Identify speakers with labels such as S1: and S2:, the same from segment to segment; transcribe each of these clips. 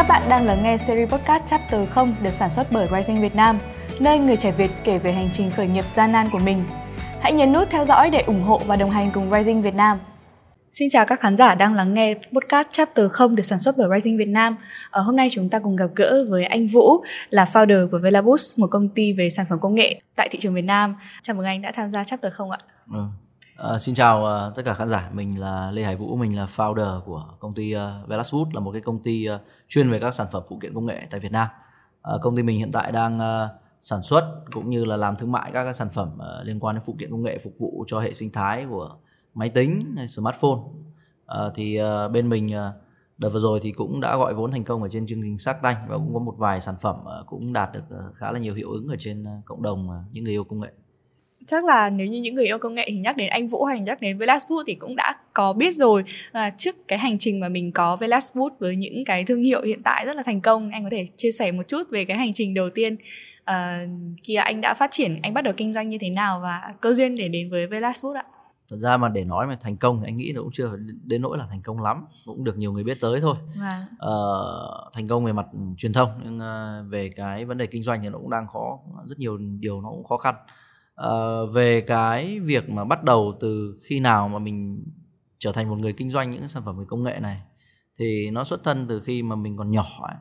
S1: Các bạn đang lắng nghe series podcast Chapter 0 được sản xuất bởi Rising Việt Nam, nơi người trẻ Việt kể về hành trình khởi nghiệp gian nan của mình. Hãy nhấn nút theo dõi để ủng hộ và đồng hành cùng Rising Việt Nam. Xin chào các khán giả đang lắng nghe podcast Chapter 0 được sản xuất bởi Rising Việt Nam. Ở hôm nay chúng ta cùng gặp gỡ với anh Vũ là founder của Velabus, một công ty về sản phẩm công nghệ tại thị trường Việt Nam. Chào mừng anh đã tham gia Chapter 0 ạ.
S2: Ừ. À, xin chào uh, tất cả khán giả, mình là Lê Hải Vũ, mình là founder của công ty ờ, uh, Velaswood là một cái công ty uh, chuyên về các sản phẩm phụ kiện công nghệ tại Việt Nam. Uh, công ty mình hiện tại đang uh, sản xuất cũng như là làm thương mại các, các sản phẩm uh, liên quan đến phụ kiện công nghệ phục vụ cho hệ sinh thái của máy tính, smartphone. Uh, thì uh, bên mình uh, đợt vừa rồi thì cũng đã gọi vốn thành công ở trên chương trình Sắc Tanh và cũng có một vài sản phẩm uh, cũng đạt được uh, khá là nhiều hiệu ứng ở trên uh, cộng đồng uh, những người yêu công nghệ
S1: chắc là nếu như những người yêu công nghệ thì nhắc đến anh Vũ hay nhắc đến Velaswood thì cũng đã có biết rồi. Là trước cái hành trình mà mình có Velaswood với những cái thương hiệu hiện tại rất là thành công anh có thể chia sẻ một chút về cái hành trình đầu tiên uh, khi anh đã phát triển anh bắt đầu kinh doanh như thế nào và cơ duyên để đến với Velaswood ạ?
S2: Thật ra mà để nói mà thành công thì anh nghĩ nó cũng chưa đến nỗi là thành công lắm cũng được nhiều người biết tới thôi. À. uh, thành công về mặt truyền thông nhưng uh, về cái vấn đề kinh doanh thì nó cũng đang khó rất nhiều điều nó cũng khó khăn uh, về cái việc mà bắt đầu từ khi nào mà mình trở thành một người kinh doanh những sản phẩm về công nghệ này thì nó xuất thân từ khi mà mình còn nhỏ ấy.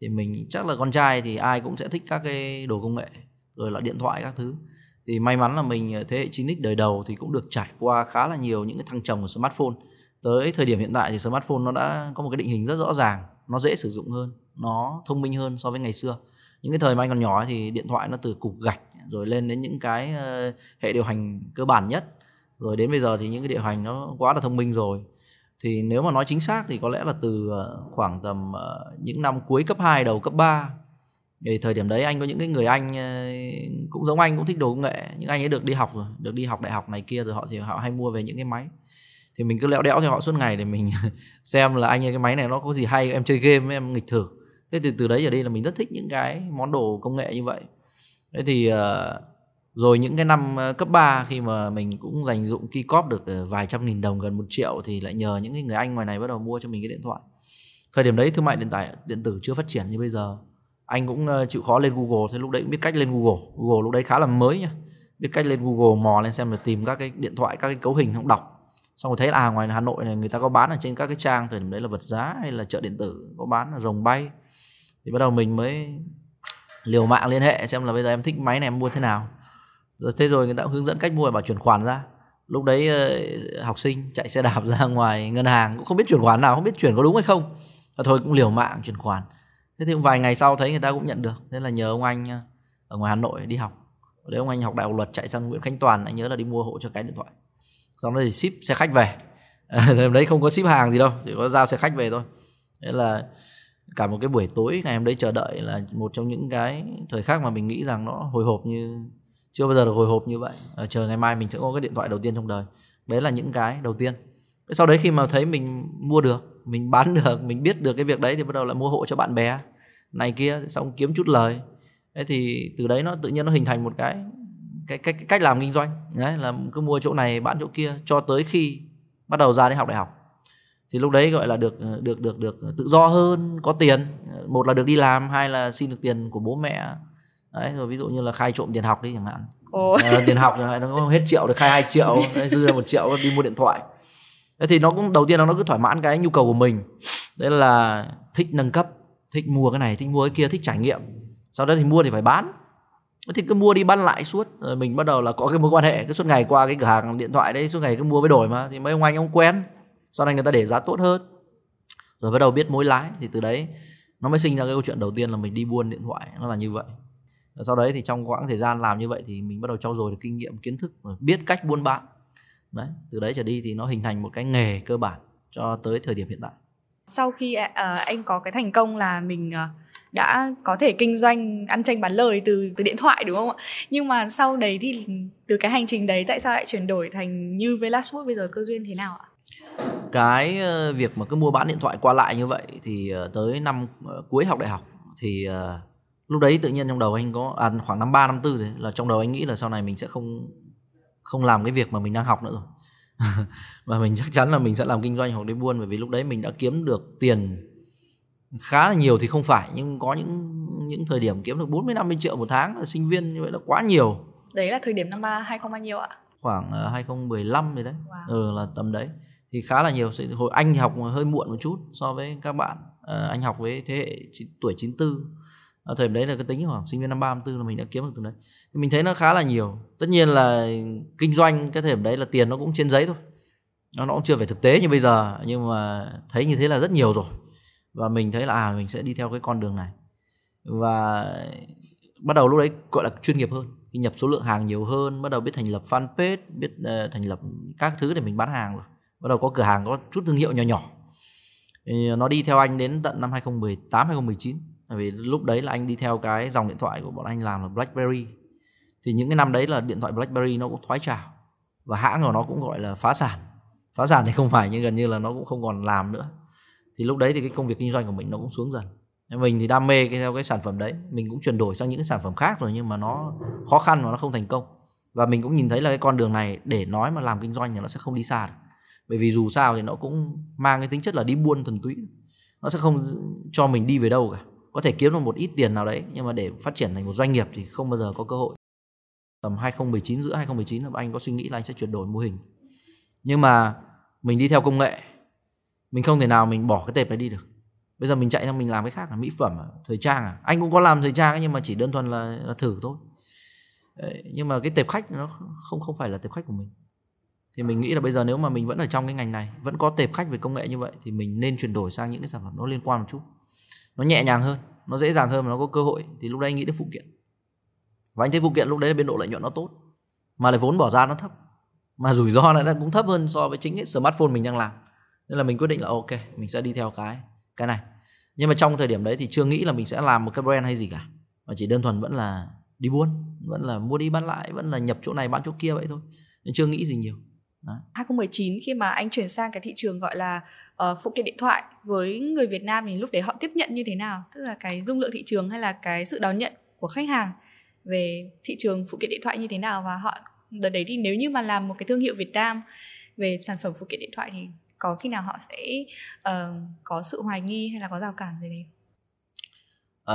S2: thì mình chắc là con trai thì ai cũng sẽ thích các cái đồ công nghệ rồi là điện thoại các thứ. Thì may mắn là mình ờ, thế hệ 9X đời đầu thì cũng được trải qua khá là nhiều những cái thăng trầm của smartphone. Tới thời điểm hiện tại thì smartphone nó đã có một cái định hình rất rõ ràng nó dễ sử dụng hơn nó thông minh hơn so với ngày xưa. Những cái thời mà anh còn nhỏ thì điện thoại nó từ cục gạch rồi lên đến những cái ờ, hệ điều hành cơ bản nhất. Rồi đến bây giờ thì những cái điều hành nó quá là thông minh rồi. Thì nếu mà nói chính xác thì có lẽ là từ ờ, khoảng tầm ờ, những năm cuối cấp 2 đầu cấp 3 thì thời điểm đấy anh có những cái người anh cũng giống anh, cũng thích đồ công nghệ, những anh ấy được đi học rồi, được đi học đại học này kia rồi họ thì họ hay mua về những cái máy. Thì mình cứ lẹo đẽo cho họ suốt ngày để mình xem là anh ấy cái máy này nó có gì hay, em chơi game em nghịch thử. Thế từ từ đấy giờ đi là mình rất thích những cái món đồ công nghệ như vậy thế thì ờ, rồi những cái năm ờ, cấp 3 khi mà mình cũng dành dụng key cóp được ờ, vài trăm nghìn đồng gần một triệu thì lại nhờ những cái người anh ngoài này bắt đầu mua cho mình cái điện thoại. Thời điểm đấy thương mại điện tải điện tử chưa phát triển như bây giờ. Anh cũng chịu khó lên google thế lúc đấy cũng biết cách lên google. Google lúc đấy khá là mới nha biết cách lên google mò lên xem là tìm các cái điện thoại các cái cấu hình không đọc. Xong rồi thấy là à, ngoài hà nội này người ta có bán ở trên các cái trang thời điểm đấy là vật giá hay là chợ điện tử có bán là rồng bay. Thì bắt đầu mình mới liều mạng liên hệ xem là bây giờ em thích máy này em mua thế nào. Rồi thế rồi người ta cũng hướng dẫn cách mua bảo chuyển khoản ra. Lúc đấy ờ, học sinh chạy xe đạp ra ngoài ngân hàng cũng không biết chuyển khoản nào, không biết chuyển có đúng hay không. Và thôi cũng liều mạng chuyển khoản. Thế thì vài ngày sau thấy người ta cũng nhận được. Nên là nhờ ông anh ờ, ở ngoài hà nội đi học. Đấy, ông anh học đại học luật chạy sang nguyễn khánh toàn, anh nhớ là đi mua hộ cho cái điện thoại. Sau đó thì ship xe khách về. Đấy không có ship hàng gì đâu, chỉ có giao xe khách về thôi. Thế là cả một cái buổi tối ngày hôm đấy chờ đợi là một trong những cái thời khắc mà mình nghĩ rằng nó hồi hộp như chưa bao giờ được hồi hộp như vậy. À, chờ ngày mai mình sẽ có cái điện thoại đầu tiên trong đời. Đấy là những cái đầu tiên. Sau đấy khi mà thấy mình mua được mình bán được mình biết được cái việc đấy thì bắt đầu lại mua hộ cho bạn bè. Này kia xong kiếm chút lời. Thế thì từ đấy nó tự nhiên nó hình thành một cái cái, cách cách làm kinh doanh. Đấy là cứ mua chỗ này bán chỗ kia cho tới khi bắt đầu ra đi học đại học thì lúc đấy gọi là được được được được tự do hơn có tiền. Một là được đi làm hai là xin được tiền của bố mẹ. Đấy rồi ví dụ như là khai trộm tiền học đi chẳng hạn. À, tiền học nó hết triệu được khai hai triệu đấy, dư ra một triệu đi mua điện thoại. Thế thì nó cũng đầu tiên là nó cứ thỏa mãn cái nhu cầu của mình. Đấy là thích nâng cấp thích mua cái này thích mua cái kia thích trải nghiệm. Sau đó thì mua thì phải bán. Thì cứ mua đi bán lại suốt. Rồi mình bắt đầu là có cái mối quan hệ cứ suốt ngày qua cái cửa hàng điện thoại đấy suốt ngày cứ mua với đổi mà. Thì mấy ông anh ông quen sau này người ta để giá tốt hơn. Rồi bắt đầu biết mối lái thì từ đấy nó mới sinh ra cái câu chuyện đầu tiên là mình đi buôn điện thoại nó là như vậy. Rồi sau đấy thì trong quãng thời gian làm như vậy thì mình bắt đầu trau dồi được kinh nghiệm kiến thức biết cách buôn bán. Đấy từ đấy trở đi thì nó hình thành một cái nghề cơ bản cho tới thời điểm hiện tại.
S1: Sau khi uh, anh có cái thành công là mình uh, đã có thể kinh doanh ăn tranh bán lời từ từ điện thoại đúng không ạ? Nhưng mà sau đấy thì từ cái hành trình đấy tại sao lại chuyển đổi thành như Velaswood bây giờ? Cơ duyên thế nào ạ?
S2: Cái ờ, việc mà cứ mua bán điện thoại qua lại như vậy thì ờ, tới năm ờ, cuối học đại học thì lúc đấy tự nhiên trong đầu anh có à, khoảng năm ba năm tư rồi là trong đầu anh nghĩ là sau này mình sẽ không không làm cái việc mà mình đang học nữa rồi và mình chắc chắn là mình sẽ làm kinh doanh hoặc đi buôn bởi vì lúc đấy mình đã kiếm được tiền khá là nhiều thì không phải nhưng có những những thời điểm kiếm được 40 50 triệu một tháng là sinh viên như vậy là quá nhiều.
S1: Đấy là thời điểm năm 20 bao nhiêu ạ?
S2: Khoảng uh, 2015 rồi đấy. Wow. Ừ là tầm đấy. Thì khá là nhiều. Hồi anh thì học hơi muộn một chút so với các bạn. à, anh học với thế hệ tuổi 94 ở thời điểm đấy là cái tính khoảng sinh viên năm ba năm tư là mình đã kiếm được từ đấy. Thì mình thấy nó khá là nhiều. Tất nhiên là kinh doanh cái thời điểm đấy là tiền nó cũng trên giấy thôi. Nó nó cũng chưa phải thực tế như bây giờ nhưng mà thấy như thế là rất nhiều rồi. Và mình thấy là à mình sẽ đi theo cái con đường này. Và bắt đầu lúc đấy gọi là chuyên nghiệp hơn khi nhập số lượng hàng nhiều hơn bắt đầu biết thành lập fanpage biết uh, thành lập các thứ để mình bán hàng rồi bắt đầu có cửa hàng có chút thương hiệu nhỏ nhỏ. Thì nó đi theo anh đến tận năm 2018 2019 bởi vì lúc đấy là anh đi theo cái dòng điện thoại của bọn anh làm là BlackBerry. Thì những cái năm đấy là điện thoại BlackBerry nó cũng thoái trào. Và hãng của nó cũng gọi là phá sản. Phá sản thì không phải, nhưng gần như là nó cũng không còn làm nữa. Thì lúc đấy thì cái công việc kinh doanh của mình nó cũng xuống dần. Mình thì đam mê cái, theo cái sản phẩm đấy. Mình cũng chuyển đổi sang những cái sản phẩm khác rồi, nhưng mà nó khó khăn và nó không thành công. Và mình cũng nhìn thấy là cái con đường này để nói mà làm kinh doanh thì nó sẽ không đi xa được bởi vì dù sao thì nó cũng mang cái tính chất là đi buôn thuần túy. Nó sẽ không cho mình đi về đâu cả. Có thể kiếm được một ít tiền nào đấy nhưng mà để phát triển thành một doanh nghiệp thì không bao giờ có cơ hội. Tầm 2019 giữa 2019 là anh có suy nghĩ là anh sẽ chuyển đổi mô hình. Nhưng mà mình đi theo công nghệ mình không thể nào mình bỏ cái tệp này đi được. Bây giờ mình chạy sang mình làm cái khác là mỹ phẩm à, thời trang à. Anh cũng có làm thời trang nhưng mà chỉ đơn thuần là, là thử thôi. Nhưng mà cái tệp khách nó không không phải là tệp khách của mình thì mình nghĩ là bây giờ nếu mà mình vẫn ở trong cái ngành này, vẫn có tệp khách về công nghệ như vậy thì mình nên chuyển đổi sang những cái sản phẩm nó liên quan một chút. Nó nhẹ nhàng hơn, nó dễ dàng hơn mà nó có cơ hội. Thì lúc đấy anh nghĩ đến phụ kiện. Và anh thấy phụ kiện lúc đấy là biên độ lợi nhuận nó tốt, mà lại vốn bỏ ra nó thấp. Mà rủi ro lại cũng thấp hơn so với chính cái smartphone mình đang làm. Nên là mình quyết định là ok, mình sẽ đi theo cái cái này. Nhưng mà trong thời điểm đấy thì chưa nghĩ là mình sẽ làm một cái brand hay gì cả. Mà chỉ đơn thuần vẫn là đi buôn, vẫn là mua đi bán lại, vẫn là nhập chỗ này, bán chỗ kia vậy thôi. Nên chưa nghĩ gì nhiều
S1: đó. 2019 khi mà anh chuyển sang cái thị trường gọi là uh, phụ kiện điện thoại với người Việt Nam thì lúc đấy họ tiếp nhận như thế nào? Tức là cái dung lượng thị trường hay là cái sự đón nhận của khách hàng về thị trường phụ kiện điện thoại như thế nào và họ đợt đấy thì nếu như mà làm một cái thương hiệu Việt Nam về sản phẩm phụ kiện điện thoại thì có khi nào họ sẽ uh, có sự hoài nghi hay là có rào cản gì đấy?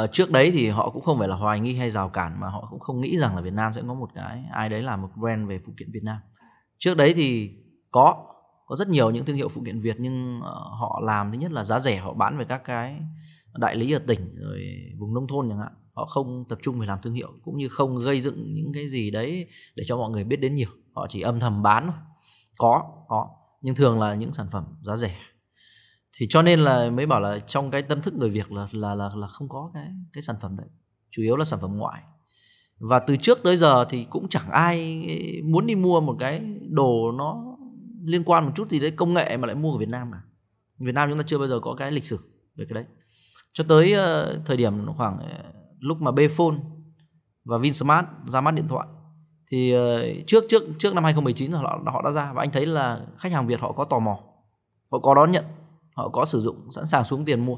S2: Uh, trước đấy thì họ cũng không phải là hoài nghi hay rào cản mà họ cũng không nghĩ rằng là Việt Nam sẽ có một cái ai đấy làm một brand về phụ kiện Việt Nam trước đấy thì có có rất nhiều những thương hiệu phụ kiện Việt nhưng ờ, họ làm thứ nhất là giá rẻ, họ bán về các cái đại lý ở tỉnh rồi vùng nông thôn chẳng hạn. Họ không tập trung về làm thương hiệu cũng như không gây dựng những cái gì đấy để cho mọi người biết đến nhiều. Họ chỉ âm thầm bán thôi. Có có. Nhưng thường là những sản phẩm giá rẻ. Thì cho nên là mới bảo là trong cái tâm thức người Việt là là là là không có cái cái sản phẩm đấy. Chủ yếu là sản phẩm ngoại và từ trước tới giờ thì cũng chẳng ai muốn đi mua một cái đồ nó liên quan một chút gì đấy công nghệ mà lại mua ở Việt Nam cả. Việt Nam chúng ta chưa bao giờ có cái lịch sử về cái đấy. Cho tới uh, thời điểm khoảng uh, lúc mà Bphone và Vinsmart ra mắt điện thoại thì uh, trước trước trước năm 2019 họ họ đã ra và anh thấy là khách hàng Việt họ có tò mò họ có đón nhận họ có sử dụng sẵn sàng xuống tiền mua.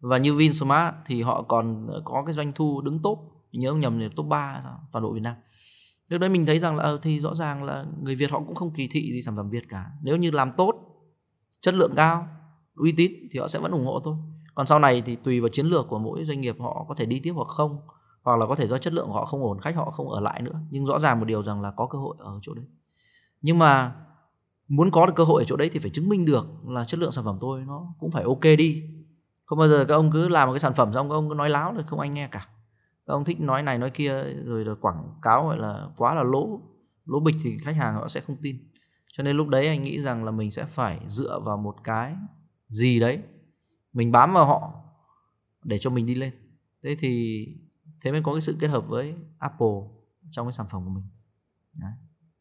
S2: Và như Vinsmart thì họ còn có cái doanh thu đứng top nhớ không nhầm thì top 3 toàn đội Việt Nam. Lúc đấy mình thấy rằng là ờ, thì rõ ràng là người Việt họ cũng không kỳ thị gì sản phẩm Việt cả. Nếu như làm tốt, chất lượng cao, uy tín thì họ sẽ vẫn ủng hộ thôi. Còn sau này thì tùy vào chiến lược của mỗi doanh nghiệp họ có thể đi tiếp hoặc không, hoặc là có thể do chất lượng của họ không ổn, khách họ không ở lại nữa. Nhưng rõ ràng một điều rằng là có cơ hội ở chỗ đấy. Nhưng mà muốn có được cơ hội ở chỗ đấy thì phải chứng minh được là chất lượng sản phẩm tôi nó cũng phải ok đi. Không bao giờ các ông cứ làm một cái sản phẩm xong các ông cứ nói láo được không anh nghe cả các ông thích nói này nói kia rồi là quảng cáo gọi là quá là lỗ lỗ bịch thì khách hàng họ sẽ không tin. Cho nên lúc đấy anh nghĩ rằng là mình sẽ phải dựa vào một cái gì đấy, mình bám vào họ để cho mình đi lên. Thế thì, thế mới có cái sự kết hợp với Apple trong cái sản phẩm của mình. Đấy.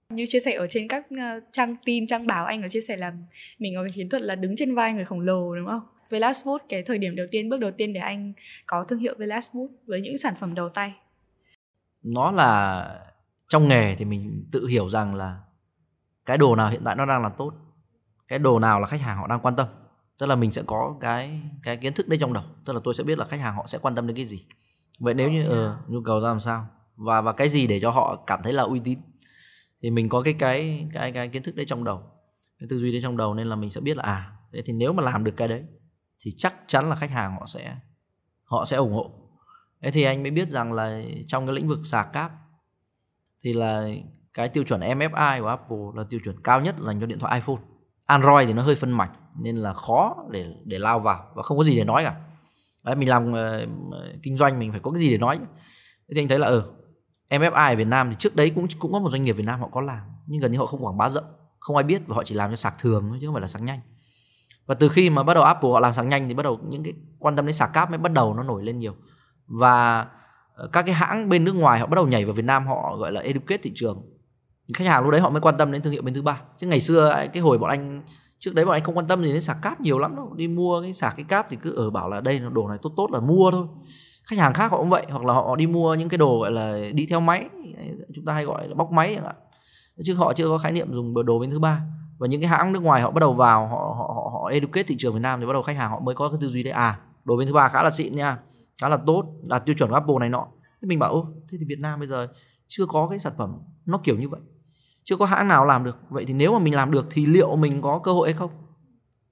S1: như chia sẻ ở trên các ờ, trang tin, trang báo, anh có chia sẻ là mình có cái chiến thuật là đứng trên vai người khổng lồ, đúng không? Velasmood cái thời điểm đầu tiên bước đầu tiên để anh có thương hiệu Velasmood với những sản phẩm đầu tay?
S2: Nó là trong nghề thì mình tự hiểu rằng là cái đồ nào hiện tại nó đang là tốt cái đồ nào là khách hàng họ đang quan tâm. Tức là mình sẽ có cái cái kiến thức đấy trong đầu. Tức là tôi sẽ biết là khách hàng họ sẽ quan tâm đến cái gì. Vậy nếu như uh, nhu cầu ra làm sao? Và và cái gì để cho họ cảm thấy là uy tín? Thì mình có cái cái cái cái kiến thức đấy trong đầu cái tư duy đấy trong đầu nên là mình sẽ biết là à thế thì nếu mà làm được cái đấy thì chắc chắn là khách hàng họ sẽ họ sẽ ủng hộ. Thế thì anh mới biết rằng là trong cái lĩnh vực sạc cáp thì là cái tiêu chuẩn MFI của Apple là tiêu chuẩn cao nhất dành cho điện thoại iPhone. Android thì nó hơi phân mạch nên là khó để để lao vào và không có gì để nói cả. Đấy, mình làm uh, kinh doanh mình phải có cái gì để nói thế thì anh thấy là ờ, ừ MFI ở Việt Nam thì trước đấy cũng cũng có một doanh nghiệp Việt Nam họ có làm nhưng gần như họ không quảng bá rộng. Không ai biết và họ chỉ làm cho sạc thường thôi chứ không phải là sạc nhanh và từ khi mà bắt đầu Apple họ làm sạc nhanh thì bắt đầu những cái quan tâm đến sạc cáp mới bắt đầu nó nổi lên nhiều. Và ờ, các cái hãng bên nước ngoài họ bắt đầu nhảy vào Việt Nam họ gọi là educate thị trường. Khách hàng lúc đấy họ mới quan tâm đến thương hiệu bên thứ ba. Chứ ngày xưa cái hồi bọn anh trước đấy bọn anh không quan tâm gì đến sạc cáp nhiều lắm đâu. Đi mua cái sạc cái cáp thì cứ ở bảo là đây đồ này tốt tốt là mua thôi. Khách hàng khác họ cũng vậy hoặc là họ đi mua những cái đồ gọi là đi theo máy chúng ta hay gọi là bóc máy chẳng hạn. Chứ họ chưa có khái niệm dùng đồ bên thứ ba. Và những cái hãng nước ngoài họ bắt đầu vào họ họ, họ educate thị trường Việt Nam thì bắt đầu khách hàng họ mới có cái tư duy đấy. À đồ bên thứ ba khá là xịn nha, khá là tốt đạt tiêu chuẩn của Apple này nọ. Thế mình bảo, ô, thế thì Việt Nam bây giờ chưa có cái sản phẩm nó kiểu như vậy, chưa có hãng nào làm được. Vậy thì nếu mà mình làm được thì liệu mình có cơ hội hay không?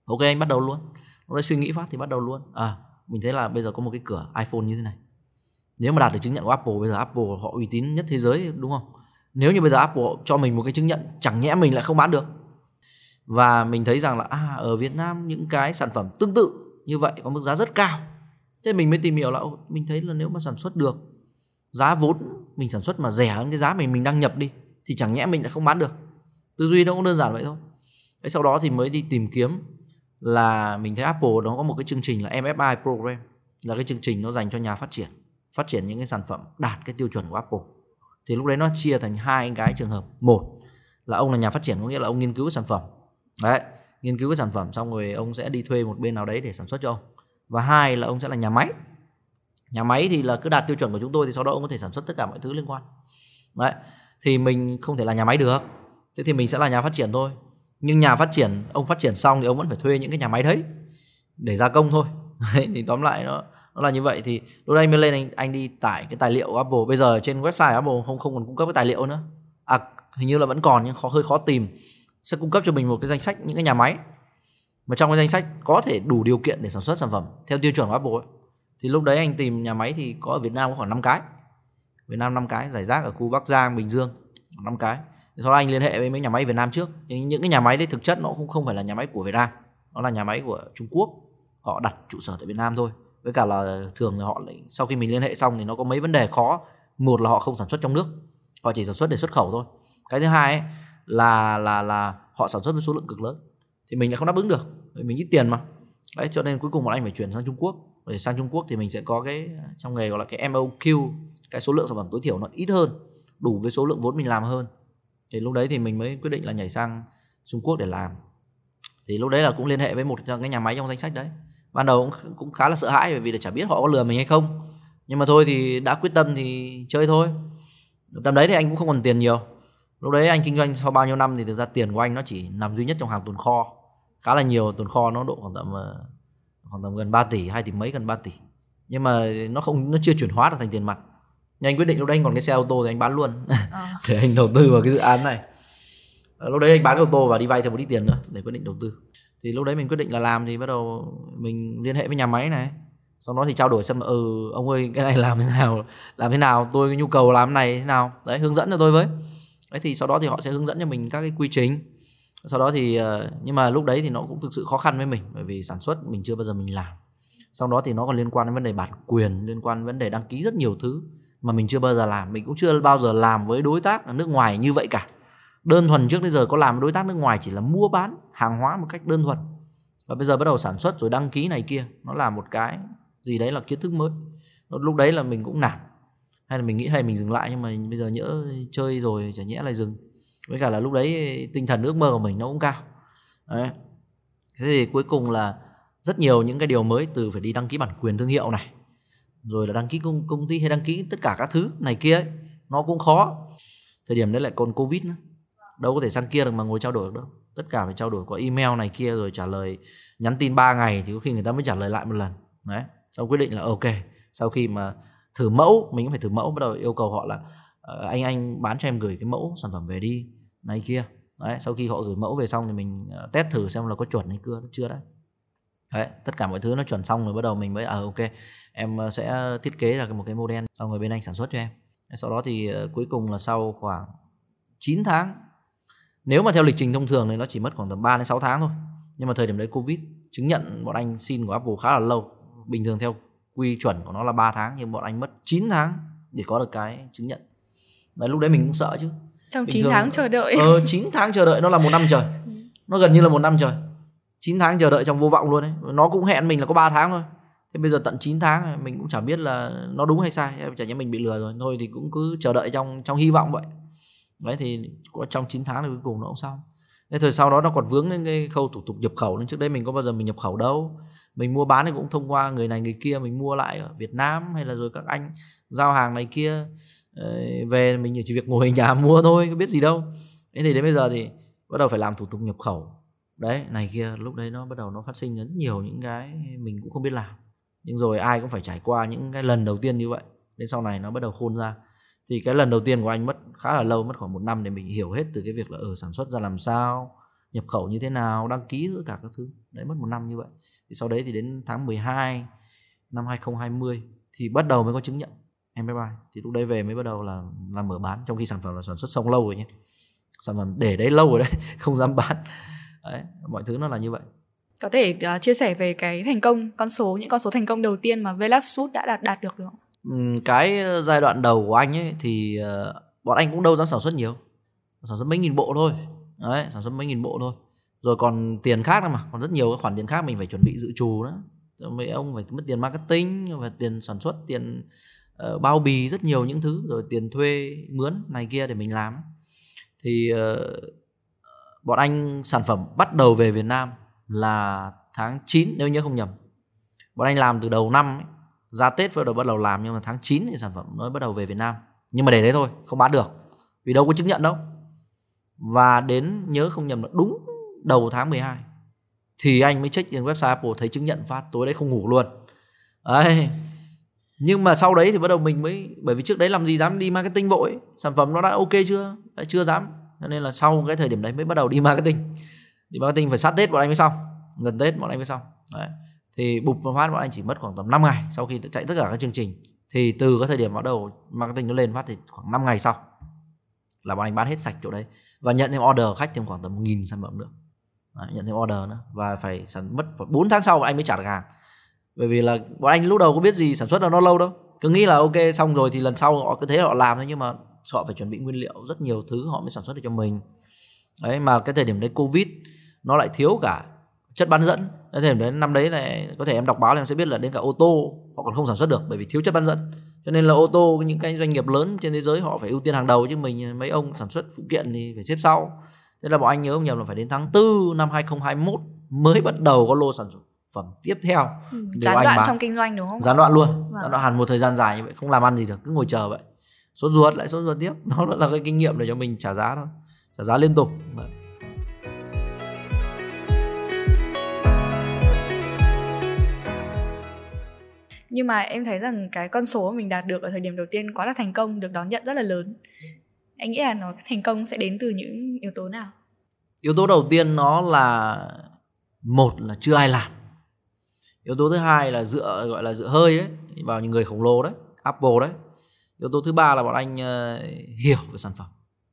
S2: Ok, anh bắt đầu luôn. Lúc suy nghĩ phát thì bắt đầu luôn. À mình thấy là bây giờ có một cái cửa iPhone như thế này. Nếu mà đạt được chứng nhận của Apple, bây giờ Apple họ uy tín nhất thế giới, đúng không? Nếu như bây giờ Apple cho mình một cái chứng nhận chẳng nhẽ mình lại không bán được và mình thấy rằng là à ở Việt Nam những cái sản phẩm tương tự như vậy có mức giá rất cao. Thế mình mới tìm hiểu là mình thấy là nếu mà sản xuất được giá vốn, mình sản xuất mà rẻ hơn cái giá mình mình đang nhập đi, thì chẳng nhẽ mình lại không bán được. Tư duy nó cũng đơn giản vậy thôi. Thế sau đó thì mới đi tìm kiếm là mình thấy Apple nó có một cái chương trình là MFI program, là cái chương trình nó dành cho nhà phát triển phát triển những cái sản phẩm đạt cái tiêu chuẩn của Apple. Thì lúc đấy nó chia thành hai cái trường hợp. Một là ông là nhà phát triển, có nghĩa là ông nghiên cứu sản phẩm đấy nghiên cứu cái sản phẩm xong rồi ông sẽ đi thuê một bên nào đấy để sản xuất cho ông. Và hai là ông sẽ là nhà máy. Nhà máy thì là cứ đạt tiêu chuẩn của chúng tôi thì sau đó ông có thể sản xuất tất cả mọi thứ liên quan. Đấy thì mình không thể là nhà máy được. Thế thì mình sẽ là nhà phát triển thôi. Nhưng nhà phát triển ông phát triển xong thì ông vẫn phải thuê những cái nhà máy đấy để gia công thôi. Đấy, thì tóm lại nó nó là như vậy. Thì lúc đây mới lên anh anh đi tải cái tài liệu của Apple. Bây giờ trên website Apple không không còn cung cấp cái tài liệu nữa. À hình như là vẫn còn nhưng khó hơi khó tìm sẽ cung cấp cho mình một cái danh sách những cái nhà máy. Mà trong cái danh sách có thể đủ điều kiện để sản xuất sản phẩm theo tiêu chuẩn của Apple ấy. thì lúc đấy anh tìm nhà máy thì có ở Việt Nam có khoảng 5 cái. Việt Nam 5 cái giải rác ở khu Bắc Giang Bình Dương 5 cái. Sau đó anh liên hệ với mấy nhà máy Việt Nam trước. Nhưng những cái nhà máy đấy thực chất nó cũng không phải là nhà máy của Việt Nam. Nó là nhà máy của Trung Quốc. Họ đặt trụ sở tại Việt Nam thôi. Với cả là thường là họ lại sau khi mình liên hệ xong thì nó có mấy vấn đề khó. Một là họ không sản xuất trong nước. Họ chỉ sản xuất để xuất khẩu thôi. Cái thứ hai ấy, là là là họ sản xuất với số lượng cực lớn. Thì mình lại không đáp ứng được. Mình ít tiền mà. Đấy cho nên cuối cùng bọn anh phải chuyển sang Trung Quốc. Để sang Trung Quốc thì mình sẽ có cái trong nghề gọi là cái MOQ cái số lượng sản phẩm tối thiểu nó ít hơn đủ với số lượng vốn mình làm hơn. Thì lúc đấy thì mình mới quyết định là nhảy sang Trung Quốc để làm. Thì lúc đấy là cũng liên hệ với một cái nhà máy trong danh sách đấy. Ban đầu cũng, cũng khá là sợ hãi bởi vì là chả biết họ có lừa mình hay không. Nhưng mà thôi thì đã quyết tâm thì chơi thôi. Tầm đấy thì anh cũng không còn tiền nhiều lúc đấy anh kinh doanh sau bao nhiêu năm thì thực ra tiền của anh nó chỉ nằm duy nhất trong hàng tồn kho. Khá là nhiều tồn kho nó độ khoảng tầm ờ, khoảng tầm gần 3 tỷ hai tỷ mấy gần 3 tỷ. Nhưng mà nó không nó chưa chuyển hóa được thành tiền mặt. Nhưng anh quyết định lúc đấy anh còn cái xe ô tô thì anh bán luôn. À. để anh đầu tư vào cái dự án này. Ờ, lúc đấy anh bán ô tô và đi vay thêm một ít tiền nữa để quyết định đầu tư. Thì lúc đấy mình quyết định là làm thì bắt đầu mình liên hệ với nhà máy này. Sau đó thì trao đổi xem ừ ông ơi cái này làm thế nào? Làm thế nào? Tôi nhu cầu làm này thế nào? Đấy hướng dẫn cho tôi với đấy, thì sau đó thì họ sẽ hướng dẫn cho mình các cái quy trình. Sau đó thì ờ, nhưng mà lúc đấy thì nó cũng thực sự khó khăn với mình, bởi vì sản xuất mình chưa bao giờ mình làm. Sau đó thì nó còn liên quan đến vấn đề bản quyền, liên quan đến vấn đề đăng ký rất nhiều thứ mà mình chưa bao giờ làm. Mình cũng chưa bao giờ làm với đối tác ở nước ngoài như vậy cả. Đơn thuần trước đến giờ có làm với đối tác nước ngoài chỉ là mua bán hàng hóa một cách đơn thuần. Và bây giờ bắt đầu sản xuất rồi đăng ký này kia, nó là một cái gì đấy là kiến thức mới. Lúc đấy là mình cũng nản hay là mình nghĩ hay mình dừng lại nhưng mà bây giờ nhỡ chơi rồi chả nhẽ lại dừng. Với cả là lúc đấy tinh thần ước mơ của mình nó cũng cao. Đấy. thế thì cuối cùng là rất nhiều những cái điều mới từ phải đi đăng ký bản quyền thương hiệu này rồi là đăng ký công, công ty hay đăng ký tất cả các thứ này kia ấy, nó cũng khó. Thời điểm đấy lại còn covid nữa. Đâu có thể sang kia được mà ngồi trao đổi được đâu. Tất cả phải trao đổi qua email này kia rồi trả lời nhắn tin 3 ngày thì có khi người ta mới trả lời lại một lần. Đấy. Sau quyết định là ok. Sau khi mà thử mẫu, mình cũng phải thử mẫu bắt đầu yêu cầu họ là ờ, anh anh bán cho em gửi cái mẫu sản phẩm về đi. Này kia. Đấy, sau khi họ gửi mẫu về xong thì mình ờ, test thử xem là có chuẩn hay chưa chưa đấy đấy, tất cả mọi thứ nó chuẩn xong rồi bắt đầu mình mới à ok, em ờ, sẽ thiết kế ra một cái model xong rồi bên anh sản xuất cho em. Sau đó thì cuối cùng là sau khoảng 9 tháng, nếu mà theo lịch trình thông thường thì nó chỉ mất khoảng tầm 3 đến 6 tháng thôi. Nhưng mà thời điểm đấy covid chứng nhận bọn anh xin của Apple khá là lâu, bình thường theo quy chuẩn của nó là 3 tháng nhưng bọn anh mất 9 tháng để có được cái chứng nhận. Đấy lúc đấy mình cũng sợ chứ.
S1: Trong bình 9 thường, tháng chờ đợi.
S2: Ờ 9 tháng chờ đợi nó là một năm trời. Nó gần như là một năm trời. 9 tháng chờ đợi trong vô vọng luôn đấy nó cũng hẹn mình là có 3 tháng thôi. Thế bây giờ tận 9 tháng mình cũng chả biết là nó đúng hay sai. Chả nhẽ mình bị lừa rồi. Thôi thì cũng cứ chờ đợi trong trong hy vọng vậy. Đấy thì trong 9 tháng thì cuối cùng nó cũng xong. Thế thời sau đó nó còn vướng đến cái khâu thủ tục nhập khẩu nên trước đây mình có bao giờ mình nhập khẩu đâu mình mua bán thì cũng thông qua người này người kia, mình mua lại ở Việt Nam hay là rồi các anh giao hàng này kia. Về mình chỉ việc ngồi ở nhà mua thôi, có biết gì đâu. Thế thì đến bây giờ thì bắt đầu phải làm thủ tục nhập khẩu. Đấy, này kia, lúc đấy nó bắt đầu nó phát sinh rất nhiều những cái mình cũng không biết làm. Nhưng rồi ai cũng phải trải qua những cái lần đầu tiên như vậy. Đến sau này nó bắt đầu khôn ra. Thì cái lần đầu tiên của anh mất khá là lâu, mất khoảng một năm để mình hiểu hết từ cái việc là ở sản xuất ra làm sao, nhập khẩu như thế nào, đăng ký tất cả các thứ. Đấy, mất một năm như vậy thì sau đấy thì đến tháng 12 năm 2020 thì bắt đầu mới có chứng nhận bye thì lúc đấy về mới bắt đầu là làm mở bán trong khi sản phẩm là sản xuất xong lâu rồi nhé. Sản phẩm để đấy lâu rồi đấy không dám bán. Đấy mọi thứ nó là như vậy.
S1: Có thể uh, chia sẻ về cái thành công con số những con số thành công đầu tiên mà Velaf Food đã đạt đạt được được
S2: không? cái giai đoạn đầu của anh ấy thì uh, bọn anh cũng đâu dám sản xuất nhiều. Sản xuất mấy nghìn bộ thôi. Đấy sản xuất mấy nghìn bộ thôi rồi còn tiền khác nữa mà còn rất nhiều cái khoản tiền khác mình phải chuẩn bị dự trù đó mấy ông phải mất tiền marketing và tiền sản xuất tiền uh, bao bì rất nhiều những thứ rồi tiền thuê mướn này kia để mình làm. Thì uh, bọn anh sản phẩm bắt đầu về Việt Nam là tháng 9 nếu nhớ không nhầm. Bọn anh làm từ đầu năm ấy, ra Tết bắt đầu bắt đầu làm nhưng mà tháng 9 thì sản phẩm mới bắt đầu về Việt Nam. Nhưng mà để đấy thôi không bán được vì đâu có chứng nhận đâu. Và đến nhớ không nhầm là đúng đầu tháng 12 thì anh mới check trên website Apple thấy chứng nhận phát, tối đấy không ngủ luôn. Đấy. Nhưng mà sau đấy thì bắt đầu mình mới, bởi vì trước đấy làm gì dám đi marketing vội sản phẩm nó đã ok chưa? Đã chưa dám. Cho nên là sau cái thời điểm đấy mới bắt đầu đi marketing. Đi marketing phải sát tết bọn anh mới xong. Gần tết bọn anh mới xong. Đấy. thì bục phát bọn anh chỉ mất khoảng tầm 5 ngày sau khi chạy tất cả các chương trình. Thì từ cái thời điểm bắt đầu marketing nó lên phát thì khoảng 5 ngày sau là bọn anh bán hết sạch chỗ đấy và nhận thêm order khách thêm khoảng tầm 1 nghìn sản phẩm nữa đấy, nhận thêm order nữa. Và phải sản mất 4 tháng sau anh mới trả được hàng. Bởi vì là bọn anh lúc đầu có biết gì sản xuất là nó lâu đâu. Cứ nghĩ là ok xong rồi thì lần sau họ cứ thế họ làm thôi nhưng mà họ phải chuẩn bị nguyên liệu rất nhiều thứ họ mới sản xuất được cho mình. Đấy mà cái thời điểm đấy covid nó lại thiếu cả chất bán dẫn. Cái thời điểm đấy năm đấy này có thể em đọc báo em sẽ biết là đến cả ô tô họ còn không sản xuất được bởi vì thiếu chất bán dẫn. Cho nên là ô tô những cái doanh nghiệp lớn trên thế giới họ phải ưu tiên hàng đầu. Chứ mình mấy ông sản xuất phụ kiện thì phải xếp sau thế là bọn anh nhớ không nhầm là phải đến tháng 4 năm 2021 mới bắt đầu có lô sản phẩm tiếp theo.
S1: Ừ, gián đoạn bán. trong kinh doanh đúng không?
S2: Gián đoạn luôn. Vâng. gián đoạn hẳn một thời gian dài như vậy không làm ăn gì được cứ ngồi chờ vậy. Sốt ruột lại sốt ruột tiếp. Nó là cái kinh nghiệm để cho mình trả giá thôi. Trả giá liên tục.
S1: Nhưng mà em thấy rằng cái con số mình đạt được ở thời điểm đầu tiên quá là thành công được đón nhận rất là lớn anh nghĩ là nó thành công sẽ đến từ những yếu tố nào?
S2: Yếu tố đầu tiên nó là một là chưa ai làm. Yếu tố thứ hai là dựa gọi là dựa hơi đấy vào những người khổng lồ đấy apple đấy. Yếu tố thứ ba là bọn anh uh, hiểu về sản phẩm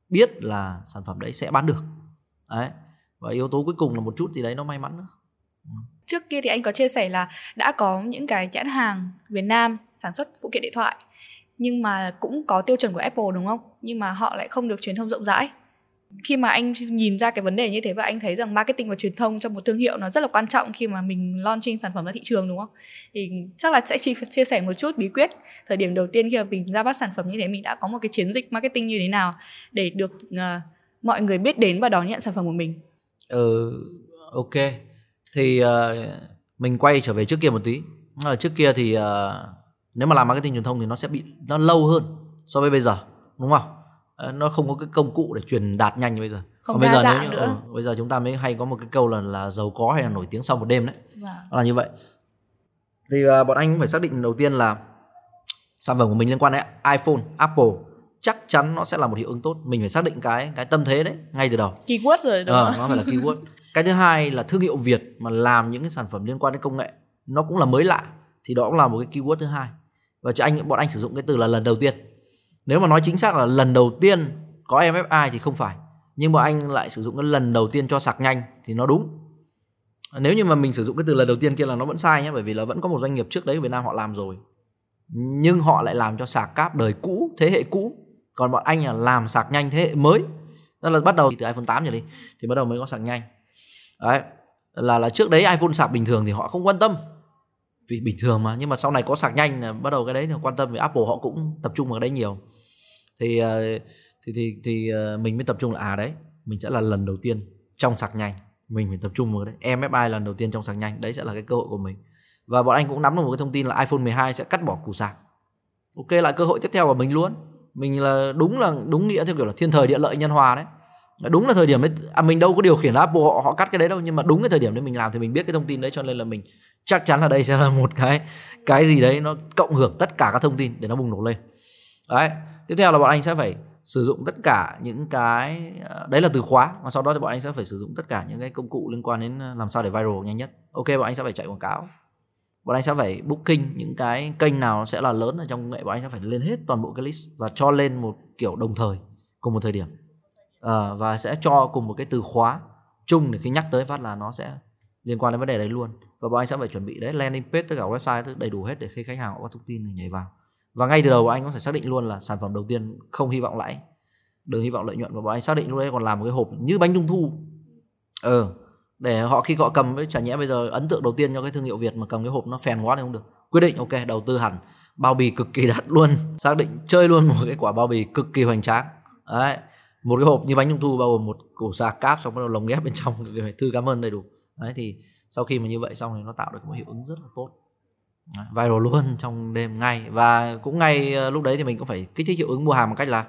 S2: biết là sản phẩm đấy sẽ bán được. Đấy và yếu tố cuối cùng là một chút gì đấy nó may mắn nữa.
S1: Trước kia thì anh có chia sẻ là đã có những cái nhãn hàng Việt Nam sản xuất phụ kiện điện thoại nhưng mà cũng có tiêu chuẩn của Apple đúng không? Nhưng mà họ lại không được truyền thông rộng rãi. Khi mà anh nhìn ra cái vấn đề như thế và anh thấy rằng marketing và truyền thông trong một thương hiệu nó rất là quan trọng khi mà mình launching sản phẩm ra thị trường đúng không? Thì chắc là sẽ chia, chia sẻ một chút bí quyết thời điểm đầu tiên khi mà mình ra mắt sản phẩm như thế mình đã có một cái chiến dịch marketing như thế nào để được uh, mọi người biết đến và đón nhận sản phẩm của mình?
S2: Ừ ok. Thì uh, mình quay trở về trước kia một tí. Ờ, trước kia thì uh, nếu mà làm marketing truyền thông thì nó sẽ bị nó lâu hơn so với bây giờ đúng không? Ờ, nó không có cái công cụ để truyền đạt nhanh như bây giờ.
S1: Không Còn bây giờ
S2: nếu như, ừ, bây giờ chúng ta mới hay có một cái câu là là giàu có hay là nổi tiếng sau một đêm đấy. Vâng. là như vậy. Thì uh, bọn anh cũng phải xác định đầu tiên là sản phẩm của mình liên quan đến iPhone Apple. Chắc chắn nó sẽ là một hiệu ứng tốt. Mình phải xác định cái cái tâm thế đấy ngay từ đầu.
S1: Keyword rồi đúng
S2: ờ, nó phải là keyword. Cái thứ hai là thương hiệu việt mà làm những cái sản phẩm liên quan đến công nghệ nó cũng là mới lạ. Thì đó cũng là một cái keyword thứ hai và cho anh, bọn anh sử dụng cái từ là lần đầu tiên. Nếu mà nói chính xác là lần đầu tiên có MFI thì không phải. Nhưng mà anh lại sử dụng cái lần đầu tiên cho sạc nhanh thì nó đúng. Nếu như mà mình sử dụng cái từ lần đầu tiên kia là nó vẫn sai nhé bởi vì là vẫn có một doanh nghiệp trước đấy ở Việt Nam họ làm rồi. Nhưng họ lại làm cho sạc cáp đời cũ, thế hệ cũ. Còn bọn anh là làm sạc nhanh thế hệ mới. Đó là bắt đầu từ iPhone 8 trở đi, thì bắt đầu mới có sạc nhanh. Đấy, là là trước đấy iPhone sạc bình thường thì họ không quan tâm vì bình thường mà. Nhưng mà sau này có sạc nhanh là bắt đầu cái đấy thì quan tâm về Apple họ cũng tập trung vào cái đấy nhiều. Thì ờ, thì thì thì ờ, mình mới tập trung là à đấy mình sẽ là lần đầu tiên trong sạc nhanh. Mình phải tập trung vào cái đấy. MFI lần đầu tiên trong sạc nhanh đấy sẽ là cái cơ hội của mình. Và bọn anh cũng nắm được một cái thông tin là iPhone 12 sẽ cắt bỏ củ sạc. Ok lại cơ hội tiếp theo của mình luôn. Mình là đúng là đúng nghĩa theo kiểu là thiên thời địa lợi nhân hòa đấy. Đúng là thời điểm ấy à, mình đâu có điều khiển Apple họ họ cắt cái đấy đâu nhưng mà đúng cái thời điểm đấy mình làm thì mình biết cái thông tin đấy cho nên là mình chắc chắn là đây sẽ là một cái cái gì đấy nó cộng hưởng tất cả các thông tin để nó bùng nổ lên. Đấy tiếp theo là bọn anh sẽ phải sử dụng tất cả những cái à, đấy là từ khóa và sau đó thì bọn anh sẽ phải sử dụng tất cả những cái công cụ liên quan đến à, làm sao để viral nhanh nhất. Ok bọn anh sẽ phải chạy quảng cáo. Bọn anh sẽ phải booking những cái kênh nào sẽ là lớn ở trong công nghệ bọn anh sẽ phải lên hết toàn bộ cái list và cho lên một kiểu đồng thời cùng một thời điểm. À, và sẽ cho cùng một cái từ khóa chung để khi nhắc tới phát là nó sẽ liên quan đến vấn đề đấy luôn và bọn anh sẽ phải chuẩn bị đấy, landing page tất cả website đầy đủ hết để khi khách hàng họ có thông tin thì nhảy vào. Và ngay từ đầu bọn anh có thể xác định luôn là sản phẩm đầu tiên không hy vọng lãi, đừng hy vọng lợi nhuận. Và bọn anh xác định lúc đấy còn làm một cái hộp như bánh trung thu. Ờ để họ khi họ cầm với chả nhẽ bây giờ ấn tượng đầu tiên cho cái thương hiệu Việt mà cầm cái hộp nó phèn quá thì không được. Quyết định, ok, đầu tư hẳn. Bao bì cực kỳ đắt luôn. Xác định chơi luôn một cái quả bao bì cực kỳ hoành tráng. Đấy, một cái hộp như bánh trung thu bao gồm một củ sạc cáp xong bắt đầu lồng ghép bên trong. Thư cảm ơn đầy đủ. Đấy, thì sau khi mà như vậy xong thì nó tạo được một hiệu ứng rất là tốt. Viral luôn trong đêm ngay. Và cũng ngay ờ, lúc đấy thì mình cũng phải kích thích hiệu ứng mua hàng bằng cách là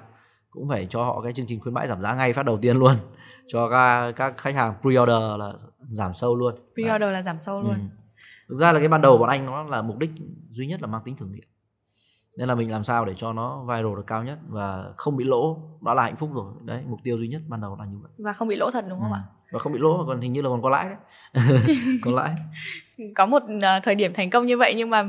S2: cũng phải cho họ cái chương trình khuyến mãi giảm giá ngay phát đầu tiên luôn. Cho các các khách hàng pre-order là giảm sâu luôn.
S1: Pre-order đấy. là giảm sâu luôn. Ừ.
S2: thực ra là cái ban đầu bọn anh nó là mục đích duy nhất là mang tính thử nghiệm nên là mình làm sao để cho nó viral được cao nhất và không bị lỗ. Đó là hạnh phúc rồi. Đấy mục tiêu duy nhất ban đầu là như vậy.
S1: Và không bị lỗ thật đúng không ừ. ạ?
S2: Và không bị lỗ còn hình như là còn có lãi đấy. Có lãi.
S1: Có một uh, thời điểm thành công như vậy nhưng mà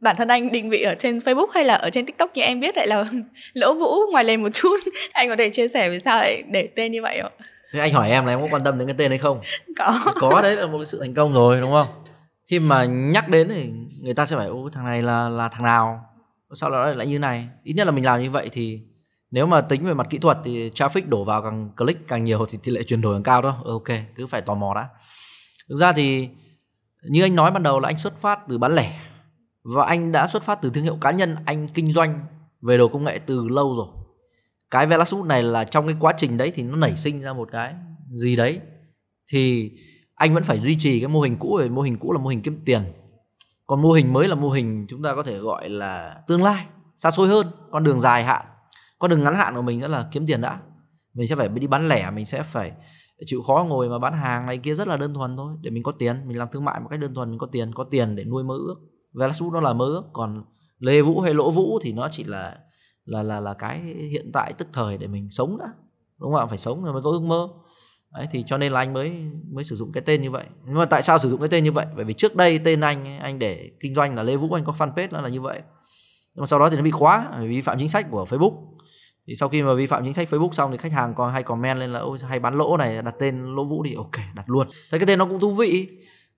S1: bản thân anh định vị ở trên Facebook hay là ở trên TikTok như em biết lại là lỗ vũ ngoài lên một chút. Anh có thể chia sẻ vì sao lại để tên như vậy không?
S2: Thế anh hỏi em là em có quan tâm đến cái tên hay không?
S1: Có.
S2: Có đấy là một sự thành công rồi đúng không? Khi mà nhắc đến thì người ta sẽ phải ô thằng này là là thằng nào sao lại lại như này. Ít nhất là mình làm như vậy thì nếu mà tính về mặt kỹ thuật thì traffic đổ vào càng click càng nhiều thì tỷ lệ chuyển đổi càng cao đó. Ừ, ok, cứ phải tò mò đã. Thực ra thì như anh nói ban đầu là anh xuất phát từ bán lẻ và anh đã xuất phát từ thương hiệu cá nhân, anh kinh doanh về đồ công nghệ từ lâu rồi. Cái velasut này là trong cái quá trình đấy thì nó nảy sinh ra một cái gì đấy thì anh vẫn phải duy trì cái mô hình cũ về mô hình cũ là mô hình kiếm tiền còn mô hình mới là mô hình chúng ta có thể gọi là tương lai, xa xôi hơn, con đường dài hạn. Con đường ngắn hạn của mình đó là kiếm tiền đã. Mình sẽ phải đi bán lẻ, mình sẽ phải chịu khó ngồi mà bán hàng này kia rất là đơn thuần thôi, để mình có tiền. Mình làm thương mại một cách đơn thuần, mình có tiền có tiền để nuôi mơ ước. Velasud nó là mơ ước, còn lê vũ hay lỗ vũ thì nó chỉ là là là là cái hiện tại, tức thời để mình sống đã. Đúng không ạ? Phải sống rồi mới có ước mơ. Đấy, thì cho nên là anh mới mới sử dụng cái tên như vậy. Nhưng mà tại sao sử dụng cái tên như vậy? Bởi vì trước đây tên anh anh để kinh doanh là lê vũ anh có fanpage nó là như vậy. Nhưng mà sau đó thì nó bị khóa vi phạm chính sách của facebook. Thì sau khi mà vi phạm chính sách Facebook xong thì khách hàng còn hay comment lên là ôi hay bán lỗ này đặt tên lỗ vũ thì ok đặt luôn. Thấy cái tên nó cũng thú vị.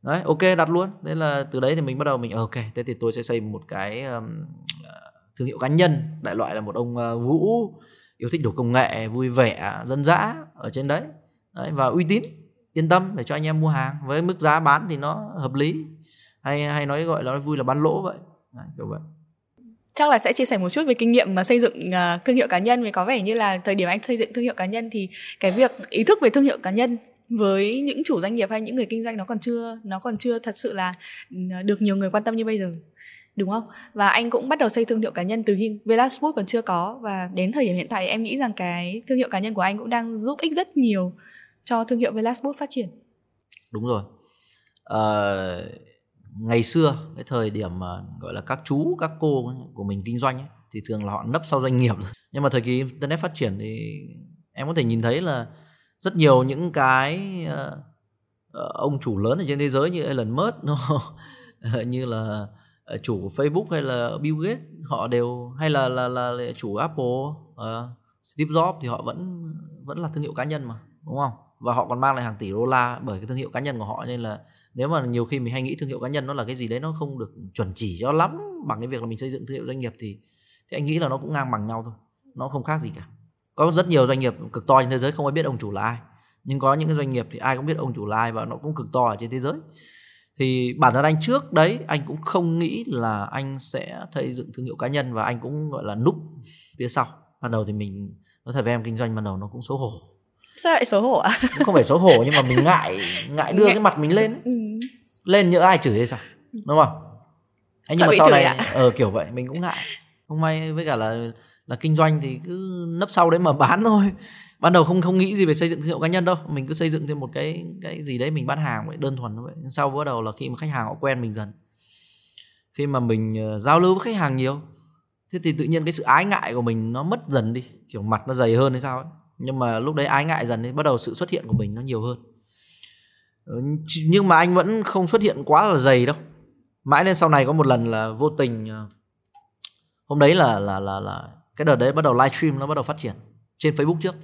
S2: Đấy ok đặt luôn. Nên là từ đấy thì mình bắt đầu mình ok thế thì tôi sẽ xây một cái um, thương hiệu cá nhân đại loại là một ông uh, vũ yêu thích đồ công nghệ vui vẻ dân dã ở trên đấy đấy và uy tín yên tâm để cho anh em mua hàng. Với mức giá bán thì nó hợp lý. Hay hay nói gọi là nói vui là bán lỗ vậy. Đấy, kiểu vậy.
S1: Chắc là sẽ chia sẻ một chút về kinh nghiệm mà xây dựng uh, thương hiệu cá nhân. Vì có vẻ như là thời điểm anh xây dựng thương hiệu cá nhân thì cái việc ý thức về thương hiệu cá nhân với những chủ doanh nghiệp hay những người kinh doanh nó còn chưa nó còn chưa thật sự là ừ, được nhiều người quan tâm như bây giờ đúng không? Và anh cũng bắt đầu xây thương hiệu cá nhân từ khi Velaspoot còn chưa có. Và đến thời điểm hiện tại em nghĩ rằng cái thương hiệu cá nhân của anh cũng đang giúp ích rất nhiều cho thương hiệu Velaspoot phát triển?
S2: Đúng rồi. À, ngày xưa cái thời điểm mà gọi là các chú các cô của mình kinh doanh ấy, thì thường là họ nấp sau doanh nghiệp rồi. Nhưng mà thời kỳ internet phát triển thì em có thể nhìn thấy là rất nhiều những cái uh, ông chủ lớn ở trên thế giới như Elon Musk nó như là chủ Facebook hay là Bill Gates họ đều hay là là là, là chủ Apple uh, Steve Jobs thì họ vẫn vẫn là thương hiệu cá nhân mà đúng không? Và họ còn mang lại hàng tỷ đô la bởi cái thương hiệu cá nhân của họ. Nên là nếu mà nhiều khi mình hay nghĩ thương hiệu cá nhân nó là cái gì đấy nó không được chuẩn chỉ cho lắm bằng cái việc là mình xây dựng thương hiệu doanh nghiệp thì thì anh nghĩ là nó cũng ngang bằng nhau thôi. Nó không khác gì cả. Có rất nhiều doanh nghiệp cực to trên thế giới không ai biết ông chủ là ai. Nhưng có những cái doanh nghiệp thì ai cũng biết ông chủ là ai và nó cũng cực to ở trên thế giới. Thì bản thân anh trước đấy, anh cũng không nghĩ là anh sẽ xây dựng thương hiệu cá nhân và anh cũng, gọi là, núp phía sau. Ban đầu thì mình, nói thật với em, kinh doanh ban đầu nó cũng xấu hổ
S1: sao lại xấu hổ ạ
S2: à? không phải xấu hổ nhưng mà mình ngại ngại đưa cái mặt mình lên ừ. lên nhỡ ai chửi hay sao? Đúng không? Anh nhưng mà sau này ờ kiểu vậy mình cũng ngại. Không may với cả là là kinh doanh thì cứ nấp sau đấy mà bán thôi. Ban đầu không không nghĩ gì về xây dựng thương hiệu cá nhân đâu. Mình cứ xây dựng thêm một cái cái gì đấy mình bán hàng vậy đơn thuần vậy. Sau bắt đầu là khi mà khách hàng họ quen mình dần. Khi mà mình uh, giao lưu với khách hàng nhiều thế thì tự nhiên cái sự ái ngại của mình nó mất dần đi. Kiểu mặt nó dày hơn hay sao ấy nhưng mà lúc đấy ái ngại dần thì bắt đầu sự xuất hiện của mình nó nhiều hơn. Ờ, nhưng mà anh vẫn không xuất hiện quá là dày đâu. Mãi đến sau này có một lần là vô tình ờ, hôm đấy là là là là cái đợt đấy bắt đầu livestream nó bắt đầu phát triển trên Facebook trước.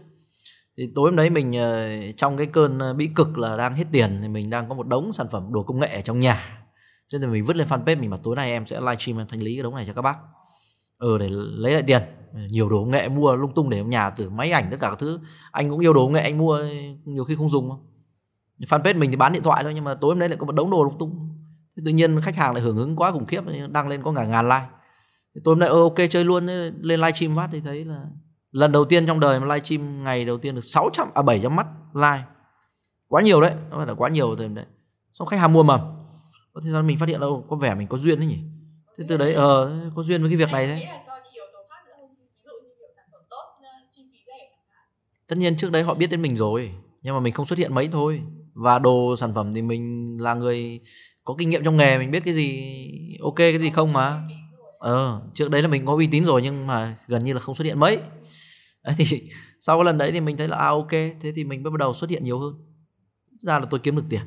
S2: Thì tối hôm đấy mình ờ, trong cái cơn bị cực là đang hết tiền thì mình đang có một đống sản phẩm đồ công nghệ ở trong nhà. Cho nên mình vứt lên fanpage mình mà tối nay em sẽ livestream em thanh lý cái đống này cho các bác ừ để lấy lại tiền. Nhiều đồ nghệ mua lung tung để trong nhà, từ máy ảnh, tất cả các thứ. Anh cũng yêu đồ nghệ, anh mua nhiều khi không dùng fanpage mình thì bán điện thoại thôi, nhưng mà tối hôm đấy lại có một đống đồ lung tung. Thế tự nhiên khách hàng lại hưởng ứng quá khủng khiếp, đăng lên có cả ngàn like. Thì tối hôm nay ơ ok, chơi luôn. Lên livestream phát thì thấy là lần đầu tiên trong đời mà livestream, ngày đầu tiên được 600 à 700 mắt like. Quá nhiều đấy, nó phải là quá nhiều thời đấy. Xong khách hàng mua mầm. Thế sao mình phát hiện đâu có vẻ mình có duyên đấy nhỉ? Thế từ đấy ờ có duyên với cái việc này thế tất nhiên trước đấy họ biết đến mình rồi nhưng mà mình không xuất hiện mấy thôi. Và đồ sản phẩm thì mình là người có kinh nghiệm trong nghề mình biết cái gì ok cái gì không mà. ờ trước đấy là mình có uy tín rồi nhưng mà gần như là không xuất hiện mấy. Đấy thì sau cái lần đấy thì mình thấy là à ok thế thì mình bắt đầu xuất hiện nhiều hơn. Ít ra là tôi kiếm được tiền.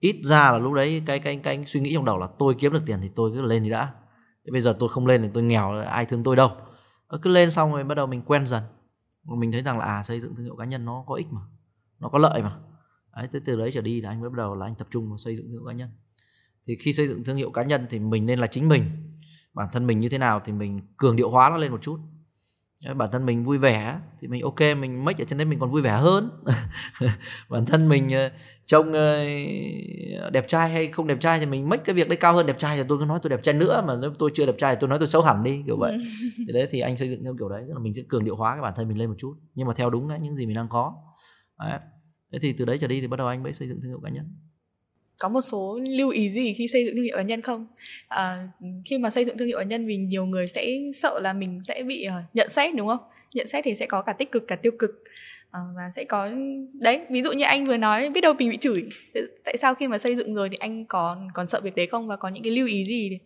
S2: Ít ra là lúc đấy cái cái cái suy nghĩ trong đầu là tôi kiếm được tiền thì tôi cứ lên thì đã thế bây giờ tôi không lên thì tôi nghèo, ai thương tôi đâu. Ờ, cứ lên xong rồi bắt đầu mình quen dần. Mình thấy rằng là à xây dựng thương hiệu cá nhân nó có ích mà, nó có lợi mà. Đấy, từ từ đấy trở đi là anh mới bắt đầu là anh tập trung vào xây dựng thương hiệu cá nhân. Thì khi xây dựng thương hiệu cá nhân thì mình nên là chính mình. Bản thân mình như thế nào thì mình cường điệu hóa nó lên một chút bản thân mình vui vẻ thì mình ok mình make ở trên đấy mình còn vui vẻ hơn. Bản thân mình ờ, trông ờ, đẹp trai hay không đẹp trai thì mình make cái việc đấy cao hơn đẹp trai thì tôi cứ nói tôi đẹp trai nữa mà nếu tôi chưa đẹp trai thì tôi nói tôi xấu hẳn đi kiểu vậy. Thì đấy thì anh xây dựng theo kiểu đấy tức là mình sẽ cường điệu hóa cái bản thân mình lên một chút. Nhưng mà theo đúng cái những gì mình đang có. Đấy. thế thì từ đấy trở đi thì bắt đầu anh mới xây dựng thương hiệu cá nhân
S1: có một số lưu ý gì khi xây dựng thương hiệu cá nhân không? À, khi mà xây dựng thương hiệu cá nhân vì nhiều người sẽ sợ là mình sẽ bị uh, nhận xét đúng không? Nhận xét thì sẽ có cả tích cực cả tiêu cực. À, và sẽ có đấy ví dụ như anh vừa nói biết đâu mình bị chửi. Tại sao khi mà xây dựng rồi thì anh còn còn sợ việc đấy không? Và có những cái lưu ý gì để,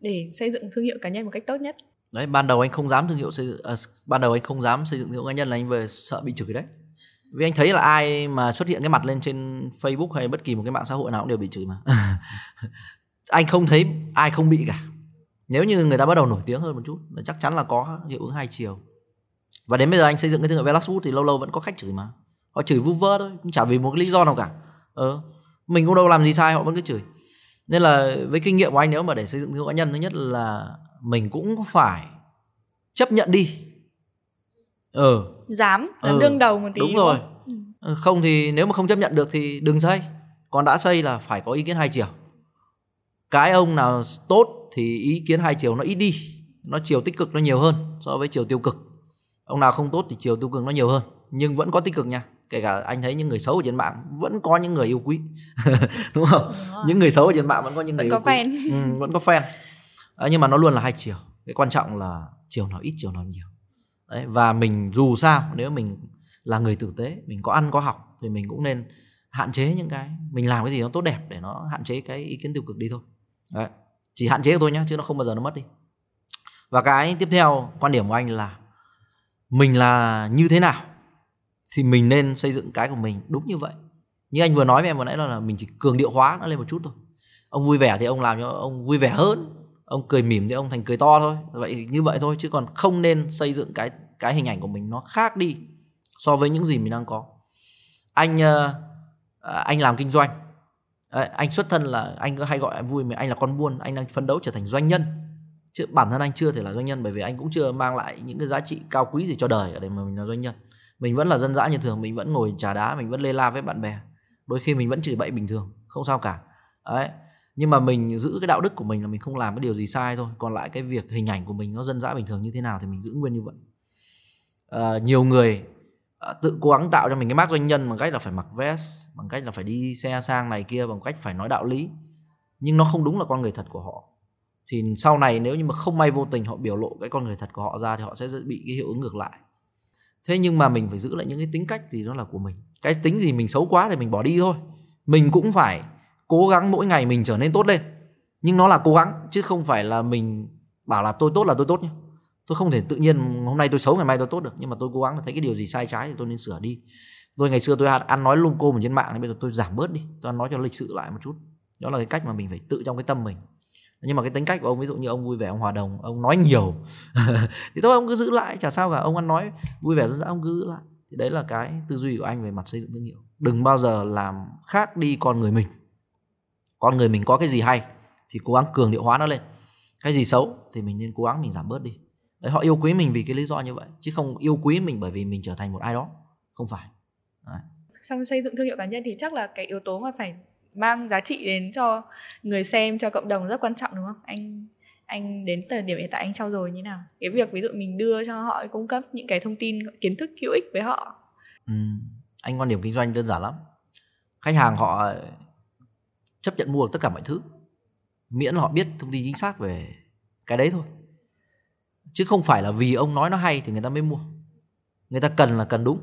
S1: để xây dựng thương hiệu cá nhân một cách tốt nhất?
S2: Đấy ban đầu anh không dám thương hiệu xây dựng à, ban đầu anh không dám xây dựng thương hiệu cá nhân là anh về sợ bị chửi đấy vì anh thấy là ai mà xuất hiện cái mặt lên trên Facebook hay bất kỳ một cái mạng xã hội nào cũng đều bị chửi mà. Anh không thấy ai không bị cả. Nếu như người ta bắt đầu nổi tiếng hơn một chút là chắc chắn là có hiệu ứng hai chiều. Và đến bây giờ anh xây dựng cái thương hiệu Velaswood thì lâu lâu vẫn có khách chửi mà. Họ chửi vu vơ thôi cũng chả vì một cái lý do nào cả. Ờ, mình cũng đâu làm gì sai họ vẫn cứ chửi. Nên là với kinh nghiệm của anh nếu mà để xây dựng thương hiệu cá nhân thứ nhất là mình cũng phải chấp nhận đi
S1: ờ dám dám ừ, đương đầu một tí
S2: đúng rồi. ừ. Ờ, không thì nếu mà không chấp nhận được thì đừng xây. Còn đã xây là phải có ý kiến hai chiều. Cái ông nào tốt thì ý kiến hai chiều nó ít đi. Nó chiều tích cực nó nhiều hơn so với chiều tiêu cực. Ông nào không tốt thì chiều tiêu cực nó nhiều hơn. Nhưng vẫn có tích cực nha. Kể cả anh thấy những người xấu ở trên mạng vẫn có những người yêu quý. Đúng không? Đúng những người xấu ở trên mạng vẫn có những
S1: vẫn
S2: người
S1: có yêu fan.
S2: quý ừ, vẫn có fan. À, nhưng mà nó luôn là hai chiều. Cái quan trọng là chiều nào ít chiều nào nhiều Đấy, và mình dù sao nếu mình là người tử tế mình có ăn có học thì mình cũng nên hạn chế những cái mình làm cái gì nó tốt đẹp để nó hạn chế cái ý kiến tiêu cực đi thôi. Đấy. chỉ hạn chế thôi nhá chứ nó không bao giờ nó mất đi. Và cái tiếp theo quan điểm của anh là mình là như thế nào thì mình nên xây dựng cái của mình đúng như vậy. Như anh vừa nói với em vừa nãy là, là mình chỉ cường điệu hóa nó lên một chút thôi. Ông vui vẻ thì ông làm cho ông vui vẻ hơn ông cười mỉm thì ông thành cười to thôi vậy như vậy thôi chứ còn không nên xây dựng cái cái hình ảnh của mình nó khác đi so với những gì mình đang có. Anh uh, anh làm kinh doanh. Đấy, anh xuất thân là anh hay gọi anh vui mình anh là con buôn anh đang phấn đấu trở thành doanh nhân. Chứ bản thân anh chưa thể là doanh nhân bởi vì anh cũng chưa mang lại những cái giá trị cao quý gì cho đời để mà mình là doanh nhân. Mình vẫn là dân dã như thường mình vẫn ngồi trà đá mình vẫn lê la với bạn bè. Đôi khi mình vẫn chửi bậy bình thường không sao cả. Đấy nhưng mà mình giữ cái đạo đức của mình là mình không làm cái điều gì sai thôi. Còn lại cái việc hình ảnh của mình nó dân dã bình thường như thế nào thì mình giữ nguyên như vậy uh, nhiều người ờ, tự cố gắng tạo cho mình cái mác doanh nhân bằng cách là phải mặc vest bằng cách là phải đi xe sang này kia bằng cách phải nói đạo lý. Nhưng nó không đúng là con người thật của họ. Thì sau này nếu như mà không may vô tình họ biểu lộ cái con người thật của họ ra thì họ sẽ bị cái hiệu ứng ngược lại. Thế nhưng mà mình phải giữ lại những cái tính cách gì đó là của mình. Cái tính gì mình xấu quá thì mình bỏ đi thôi. Mình cũng phải cố gắng mỗi ngày mình trở nên tốt lên. Nhưng nó là cố gắng chứ không phải là mình bảo là tôi tốt là tôi tốt nhé tôi không thể tự nhiên hôm nay tôi xấu, ngày mai tôi tốt được, nhưng mà tôi cố gắng là thấy cái điều gì sai trái thì tôi nên sửa đi. Tôi ngày xưa tôi ăn nói lung côm ở trên mạng nên bây giờ tôi giảm bớt đi, tôi ăn nói cho lịch sự lại một chút. Đó là cái cách mà mình phải tự trong cái tâm mình. Nhưng mà cái tính cách của ông, ví dụ như ông vui vẻ, ông hòa đồng, ông nói nhiều, thì thôi ông cứ giữ lại, chả sao cả, ông ăn nói vui vẻ, dân dã, ông cứ giữ lại. Thì đấy là cái tư duy của anh về mặt xây dựng thương hiệu. Đừng bao giờ làm khác đi con người mình. Con người mình có cái gì hay thì cố gắng cường điệu hóa nó lên. Cái gì xấu thì mình nên cố gắng mình giảm bớt đi đấy họ yêu quý mình vì cái lý do như vậy chứ không yêu quý mình bởi vì mình trở thành một ai đó. Không phải. Đấy.
S1: trong xây dựng thương hiệu cá nhân thì chắc là cái yếu tố mà phải mang giá trị đến cho người xem cho cộng đồng rất quan trọng đúng không? Anh anh đến thời điểm hiện tại anh trao dồi như nào? Cái việc ví dụ mình đưa cho họ cung cấp những cái thông tin kiến thức hữu ích với họ.
S2: Ừ. anh quan điểm kinh doanh đơn giản lắm. Khách hàng họ chấp nhận mua tất cả mọi thứ miễn là họ biết thông tin chính xác về cái đấy thôi chứ không phải là vì ông nói nó hay thì người ta mới mua. Người ta cần là cần đúng.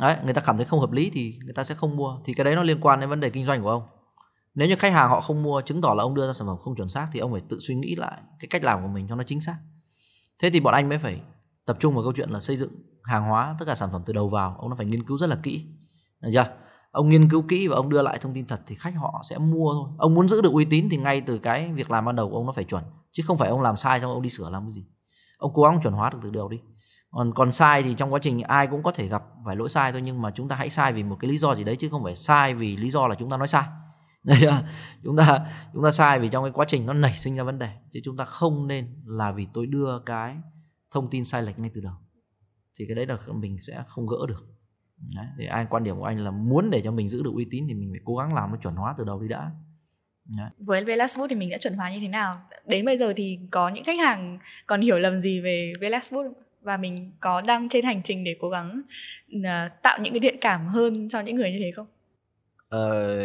S2: Đấy, người ta cảm thấy không hợp lý thì người ta sẽ không mua. Thì cái đấy nó liên quan đến vấn đề kinh doanh của ông. Nếu như khách hàng họ không mua, chứng tỏ là ông đưa ra sản phẩm không chuẩn xác thì ông phải tự suy nghĩ lại cái cách làm của mình cho nó chính xác. Thế thì bọn anh mới phải tập trung vào câu chuyện là xây dựng hàng hóa, tất cả sản phẩm từ đầu vào. Ông nó phải nghiên cứu rất là kỹ. Được chưa? Ông nghiên cứu kỹ và ông đưa lại thông tin thật thì khách họ sẽ mua thôi. Ông muốn giữ được uy tín thì ngay từ cái việc làm ban đầu của ông nó phải chuẩn. Chứ không phải ông làm sai xong ông đi sửa làm cái gì ông cố gắng chuẩn hóa được từ đầu đi. Còn còn sai thì trong quá trình ai cũng có thể gặp phải lỗi sai thôi nhưng mà chúng ta hãy sai vì một cái lý do gì đấy chứ không phải sai vì lý do là chúng ta nói sai. Chúng ta chúng ta sai vì trong cái quá trình nó nảy sinh ra vấn đề chứ chúng ta không nên là vì tôi đưa cái thông tin sai lệch ngay từ đầu. Thì cái đấy là mình sẽ không gỡ được. Đấy, thì ai quan điểm của anh là muốn để cho mình giữ được uy tín thì mình phải cố gắng làm nó chuẩn hóa từ đầu đi đã.
S1: Đấy. Với Velasboot thì mình đã chuẩn hóa như thế nào? Đến bây giờ thì có những khách hàng còn hiểu lầm gì về Velasboot và mình có đang trên hành trình để cố gắng uh, tạo những cái thiện cảm hơn cho những người như thế không?
S2: Ờ,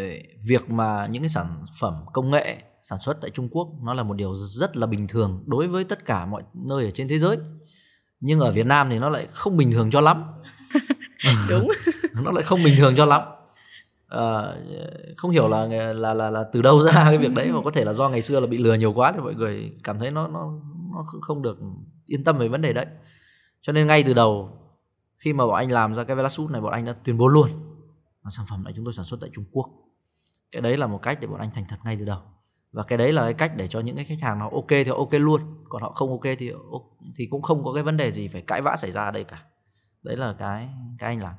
S2: việc mà những cái sản phẩm công nghệ sản xuất tại Trung Quốc nó là một điều rất là bình thường đối với tất cả mọi nơi ở trên thế giới. Nhưng ở Việt Nam thì nó lại không bình thường cho lắm.
S1: Đúng.
S2: nó lại không bình thường cho lắm. À, không hiểu là là là là từ đâu ra cái việc đấy mà có thể là do ngày xưa là bị lừa nhiều quá thì mọi người cảm thấy nó nó nó không được yên tâm về vấn đề đấy. Cho nên ngay từ đầu khi mà bọn anh làm ra cái Velasut này bọn anh đã tuyên bố luôn là sản phẩm này chúng tôi sản xuất tại Trung Quốc. Cái đấy là một cách để bọn anh thành thật ngay từ đầu. Và cái đấy là cái cách để cho những cái khách hàng nó ok thì ok luôn còn họ không ok thì thì cũng không có cái vấn đề gì phải cãi vã xảy ra ở đây cả. Đấy là cái cái anh làm.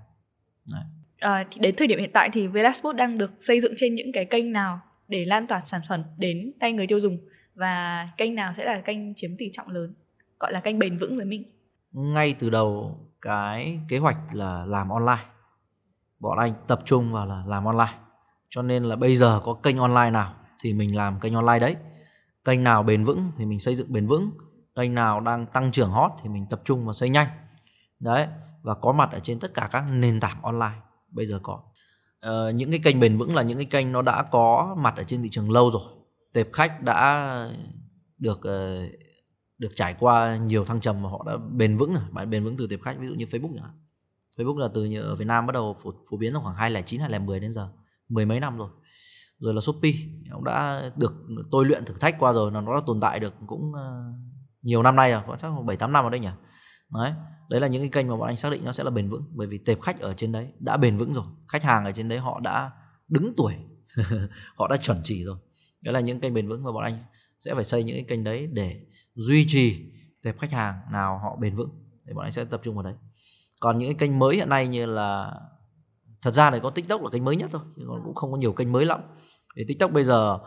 S2: Đấy.
S1: À, đến thời điểm hiện tại thì Velasboot đang được xây dựng trên những cái kênh nào để lan tỏa sản phẩm đến tay người tiêu dùng? Và kênh nào sẽ là kênh chiếm tỷ trọng lớn gọi là kênh bền vững với mình?
S2: Ngay từ đầu cái kế hoạch là làm online. Bọn anh tập trung vào là làm online. Cho nên là bây giờ có kênh online nào thì mình làm kênh online đấy. Kênh nào bền vững thì mình xây dựng bền vững. Kênh nào đang tăng trưởng hot thì mình tập trung vào xây nhanh. Đấy và có mặt ở trên tất cả các nền tảng online bây giờ có. Uh, những cái kênh bền vững là những cái kênh nó đã có mặt ở trên thị trường lâu rồi. Tệp khách đã được uh, được trải qua nhiều thăng trầm mà họ đã bền vững rồi. Bạn bền vững từ tệp khách ví dụ như Facebook nhỉ Facebook là từ ở Việt Nam bắt đầu phổ, phổ biến trong khoảng 2009 2010 đến giờ. Mười mấy năm rồi. Rồi là Shopee cũng đã được tôi luyện thử thách qua rồi là nó đã tồn tại được cũng uh, nhiều năm nay rồi. Có chắc bảy tám năm ở đây nhỉ? Đấy đấy là những cái kênh mà bọn anh xác định nó sẽ là bền vững. Bởi vì tệp khách ở trên đấy đã bền vững rồi. Khách hàng ở trên đấy họ đã đứng tuổi. Họ đã chuẩn chỉ rồi. Đấy là những kênh bền vững mà bọn anh sẽ phải xây những cái kênh đấy để duy trì tệp khách hàng nào họ bền vững. Thì bọn anh sẽ tập trung vào đấy. Còn những cái kênh mới hiện nay như là thật ra này có tiktok là kênh mới nhất thôi chứ còn cũng không có nhiều kênh mới lắm. Thì tiktok bây giờ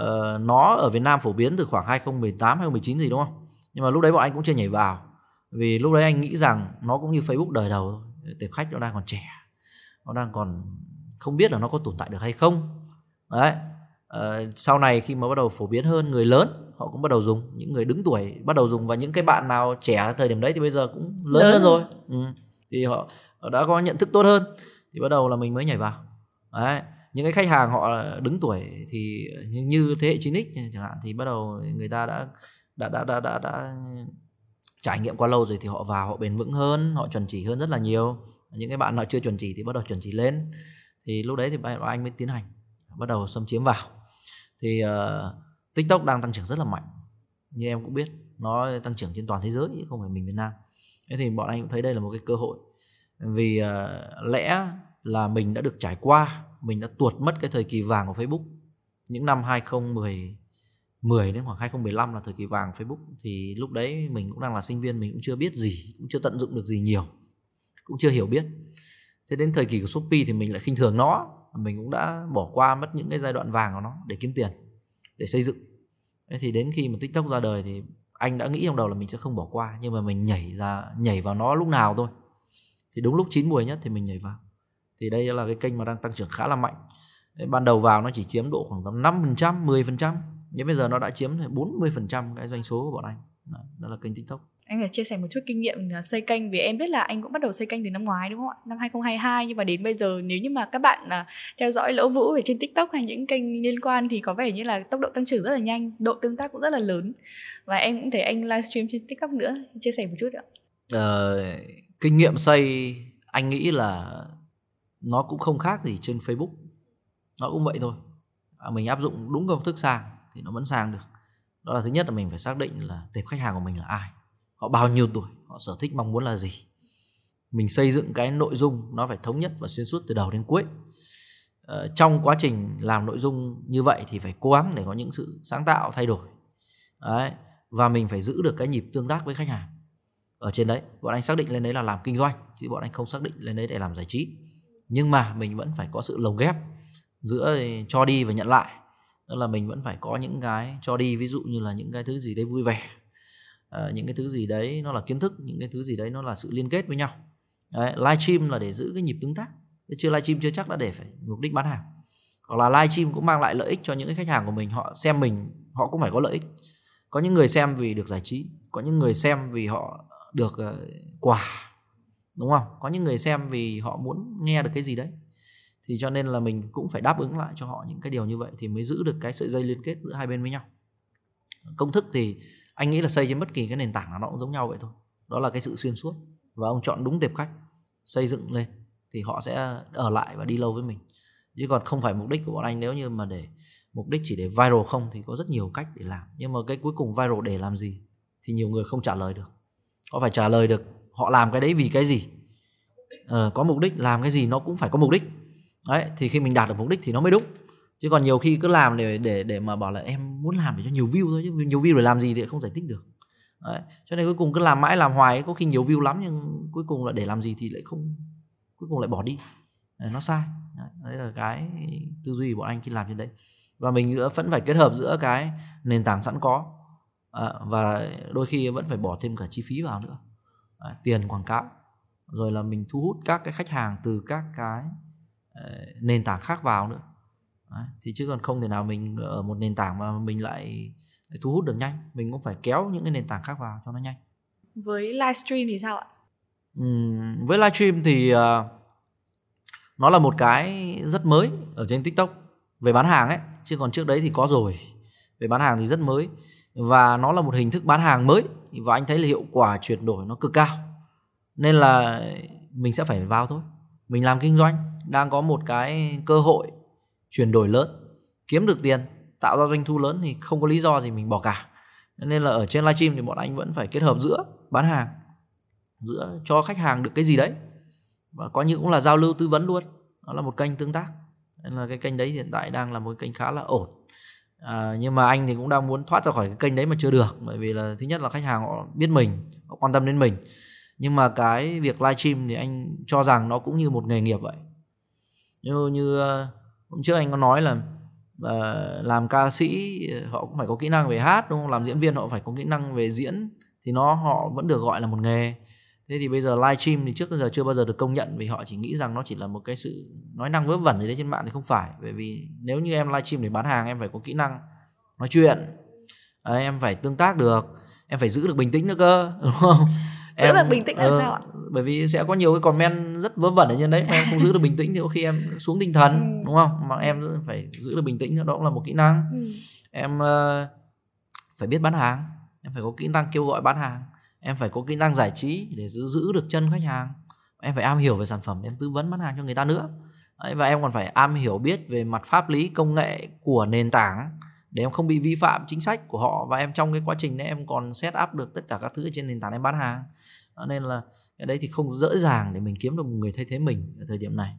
S2: uh, nó ở việt nam phổ biến từ khoảng 2018 2019 gì đúng không? Nhưng mà lúc đấy bọn anh cũng chưa nhảy vào vì lúc đấy anh nghĩ rằng nó cũng như facebook đời đầu thôi tệp khách nó đang còn trẻ nó đang còn không biết là nó có tồn tại được hay không. Đấy uh, sau này khi mà bắt đầu phổ biến hơn người lớn họ cũng bắt đầu dùng những người đứng tuổi bắt đầu dùng và những cái bạn nào trẻ thời điểm đấy thì bây giờ cũng lớn, lớn hơn rồi. Ừ. thì họ, họ đã có nhận thức tốt hơn thì bắt đầu là mình mới nhảy vào. Đấy những cái khách hàng họ đứng tuổi thì như thế hệ 9x chẳng hạn thì bắt đầu người ta đã đã đã đã đã, đã trải nghiệm qua lâu rồi thì họ vào họ bền vững hơn họ chuẩn chỉ hơn rất là nhiều. Những cái bạn nào chưa chuẩn chỉ thì bắt đầu chuẩn chỉ lên. Thì lúc đấy thì anh mới tiến hành bắt đầu xâm chiếm vào. Thì uh, tiktok đang tăng trưởng rất là mạnh. Như em cũng biết nó tăng trưởng trên toàn thế giới chứ không phải mình việt nam. Thế thì bọn anh cũng thấy đây là một cái cơ hội. Vì uh, lẽ là mình đã được trải qua mình đã tuột mất cái thời kỳ vàng của Facebook. Những năm 2010 10 đến khoảng 2015 là thời kỳ vàng Facebook thì lúc đấy mình cũng đang là sinh viên mình cũng chưa biết gì cũng chưa tận dụng được gì nhiều cũng chưa hiểu biết. Thế đến thời kỳ của Shopee thì mình lại khinh thường nó mình cũng đã bỏ qua mất những cái giai đoạn vàng của nó để kiếm tiền để xây dựng. Thế thì đến khi mà TikTok ra đời thì anh đã nghĩ trong đầu là mình sẽ không bỏ qua nhưng mà mình nhảy ra nhảy vào nó lúc nào thôi. Thì đúng lúc chín mùi nhất thì mình nhảy vào. Thì đây là cái kênh mà đang tăng trưởng khá là mạnh. Ban đầu vào nó chỉ chiếm độ khoảng tầm 5%, 10% nhưng bây giờ nó đã chiếm 40% cái doanh số của bọn anh. Đó, đó là kênh TikTok.
S1: Anh phải chia sẻ một chút kinh nghiệm xây kênh vì em biết là anh cũng bắt đầu xây kênh từ năm ngoái đúng không ạ? Năm 2022 nhưng mà đến bây giờ nếu như mà các bạn à, theo dõi lỗ vũ về trên tiktok hay những kênh liên quan thì có vẻ như là tốc độ tăng trưởng rất là nhanh độ tương tác cũng rất là lớn. Và em cũng thấy anh livestream trên tiktok nữa chia sẻ một chút ạ.
S2: Ờ, kinh nghiệm xây anh nghĩ là nó cũng không khác gì trên facebook. Nó cũng vậy thôi. À, mình áp dụng đúng công thức sang thì nó vẫn sang được. Đó là thứ nhất là mình phải xác định là tệp khách hàng của mình là ai họ bao nhiêu tuổi họ sở thích mong muốn là gì. Mình xây dựng cái nội dung nó phải thống nhất và xuyên suốt từ đầu đến cuối. Ờ, trong quá trình làm nội dung như vậy thì phải cố gắng để có những sự sáng tạo thay đổi. Đấy và mình phải giữ được cái nhịp tương tác với khách hàng. Ở trên đấy bọn anh xác định lên đấy là làm kinh doanh chứ bọn anh không xác định lên đấy để làm giải trí. Nhưng mà mình vẫn phải có sự lồng ghép giữa cho đi và nhận lại tức là mình vẫn phải có những cái cho đi ví dụ như là những cái thứ gì đấy vui vẻ. À, những cái thứ gì đấy nó là kiến thức những cái thứ gì đấy nó là sự liên kết với nhau. Đấy, live stream là để giữ cái nhịp tương tác. Chưa live stream chưa chắc đã để phải mục đích bán hàng. Hoặc là live stream cũng mang lại lợi ích cho những cái khách hàng của mình họ xem mình họ cũng phải có lợi ích. Có những người xem vì được giải trí có những người xem vì họ được uh, quà đúng không? Có những người xem vì họ muốn nghe được cái gì đấy thì cho nên là mình cũng phải đáp ứng lại cho họ những cái điều như vậy thì mới giữ được cái sợi dây liên kết giữa hai bên với nhau. Công thức thì anh nghĩ là xây trên bất kỳ cái nền tảng nào nó cũng giống nhau vậy thôi. Đó là cái sự xuyên suốt và ông chọn đúng tệp khách xây dựng lên thì họ sẽ ở lại và đi lâu với mình. Chứ còn không phải mục đích của bọn anh nếu như mà để mục đích chỉ để viral không thì có rất nhiều cách để làm. Nhưng mà cái cuối cùng viral để làm gì thì nhiều người không trả lời được. Họ phải trả lời được họ làm cái đấy vì cái gì? Ờ, có mục đích làm cái gì nó cũng phải có mục đích đấy thì khi mình đạt được mục đích thì nó mới đúng. Chứ còn nhiều khi cứ làm để để để mà bảo là em muốn làm để cho nhiều view thôi chứ nhiều view để làm gì thì không giải thích được. Đấy. cho nên cuối cùng cứ làm mãi làm hoài có khi nhiều view lắm nhưng cuối cùng là để làm gì thì lại không cuối cùng lại bỏ đi. Đấy, nó sai. Đấy, là cái tư duy của bọn anh khi làm trên đấy. Và mình vẫn phải kết hợp giữa cái nền tảng sẵn có à, và đôi khi vẫn phải bỏ thêm cả chi phí vào nữa. À, tiền quảng cáo rồi là mình thu hút các cái khách hàng từ các cái nền tảng khác vào nữa. Đấy, thì chứ còn không thể nào mình ở một nền tảng mà mình lại, lại thu hút được nhanh. Mình cũng phải kéo những cái nền tảng khác vào cho nó nhanh.
S1: Với livestream thì sao ạ?
S2: Uhm, với livestream thì uh, nó là một cái rất mới ở trên tiktok về bán hàng ấy. Chứ còn trước đấy thì có rồi. Về bán hàng thì rất mới. Và nó là một hình thức bán hàng mới. Và anh thấy là hiệu quả chuyển đổi nó cực cao. Nên là mình sẽ phải vào thôi. Mình làm kinh doanh đang có một cái cơ hội chuyển đổi lớn kiếm được tiền tạo ra doanh thu lớn thì không có lý do gì mình bỏ cả. Nên là ở trên livestream thì bọn anh vẫn phải kết hợp giữa bán hàng giữa cho khách hàng được cái gì đấy. Và có những cũng là giao lưu tư vấn luôn đó là một kênh tương tác. Nên là cái kênh đấy hiện tại đang là một kênh khá là ổn. À, nhưng mà anh thì cũng đang muốn thoát ra khỏi cái kênh đấy mà chưa được bởi vì là thứ nhất là khách hàng họ biết mình họ quan tâm đến mình. Nhưng mà cái việc livestream thì anh cho rằng nó cũng như một nghề nghiệp vậy như như ờ, hôm trước anh có nói là uh, làm ca sĩ ờ, họ cũng phải có kỹ năng về hát đúng không? Làm diễn viên họ phải có kỹ năng về diễn thì nó họ vẫn được gọi là một nghề. Thế thì bây giờ live stream thì trước giờ chưa bao giờ được công nhận vì họ chỉ nghĩ rằng nó chỉ là một cái sự nói năng vớ vẩn gì đấy trên mạng thì không phải. Bởi vì nếu như em live stream để bán hàng em phải có kỹ năng nói chuyện đấy, em phải tương tác được em phải giữ được bình tĩnh nữa cơ đúng không?
S1: Giữ em, được bình tĩnh là uh, sao ạ?
S2: bởi vì sẽ có nhiều cái comment rất vớ vẩn ở trên đấy mà em không giữ được bình tĩnh thì có khi em xuống tinh thần ừ. đúng không? Mà em phải giữ được bình tĩnh đó cũng là một kỹ năng. Ừ. em uh, phải biết bán hàng em phải có kỹ năng kêu gọi bán hàng em phải có kỹ năng giải trí để giữ giữ được chân khách hàng. Em phải am hiểu về sản phẩm em tư vấn bán hàng cho người ta nữa. Đấy, và em còn phải am hiểu biết về mặt pháp lý công nghệ của nền tảng để em không bị vi phạm chính sách của họ và em trong cái quá trình đấy em còn set up được tất cả các thứ trên nền tảng em bán hàng. Nên là cái đấy thì không dễ dàng để mình kiếm được một người thay thế mình ở thời điểm này.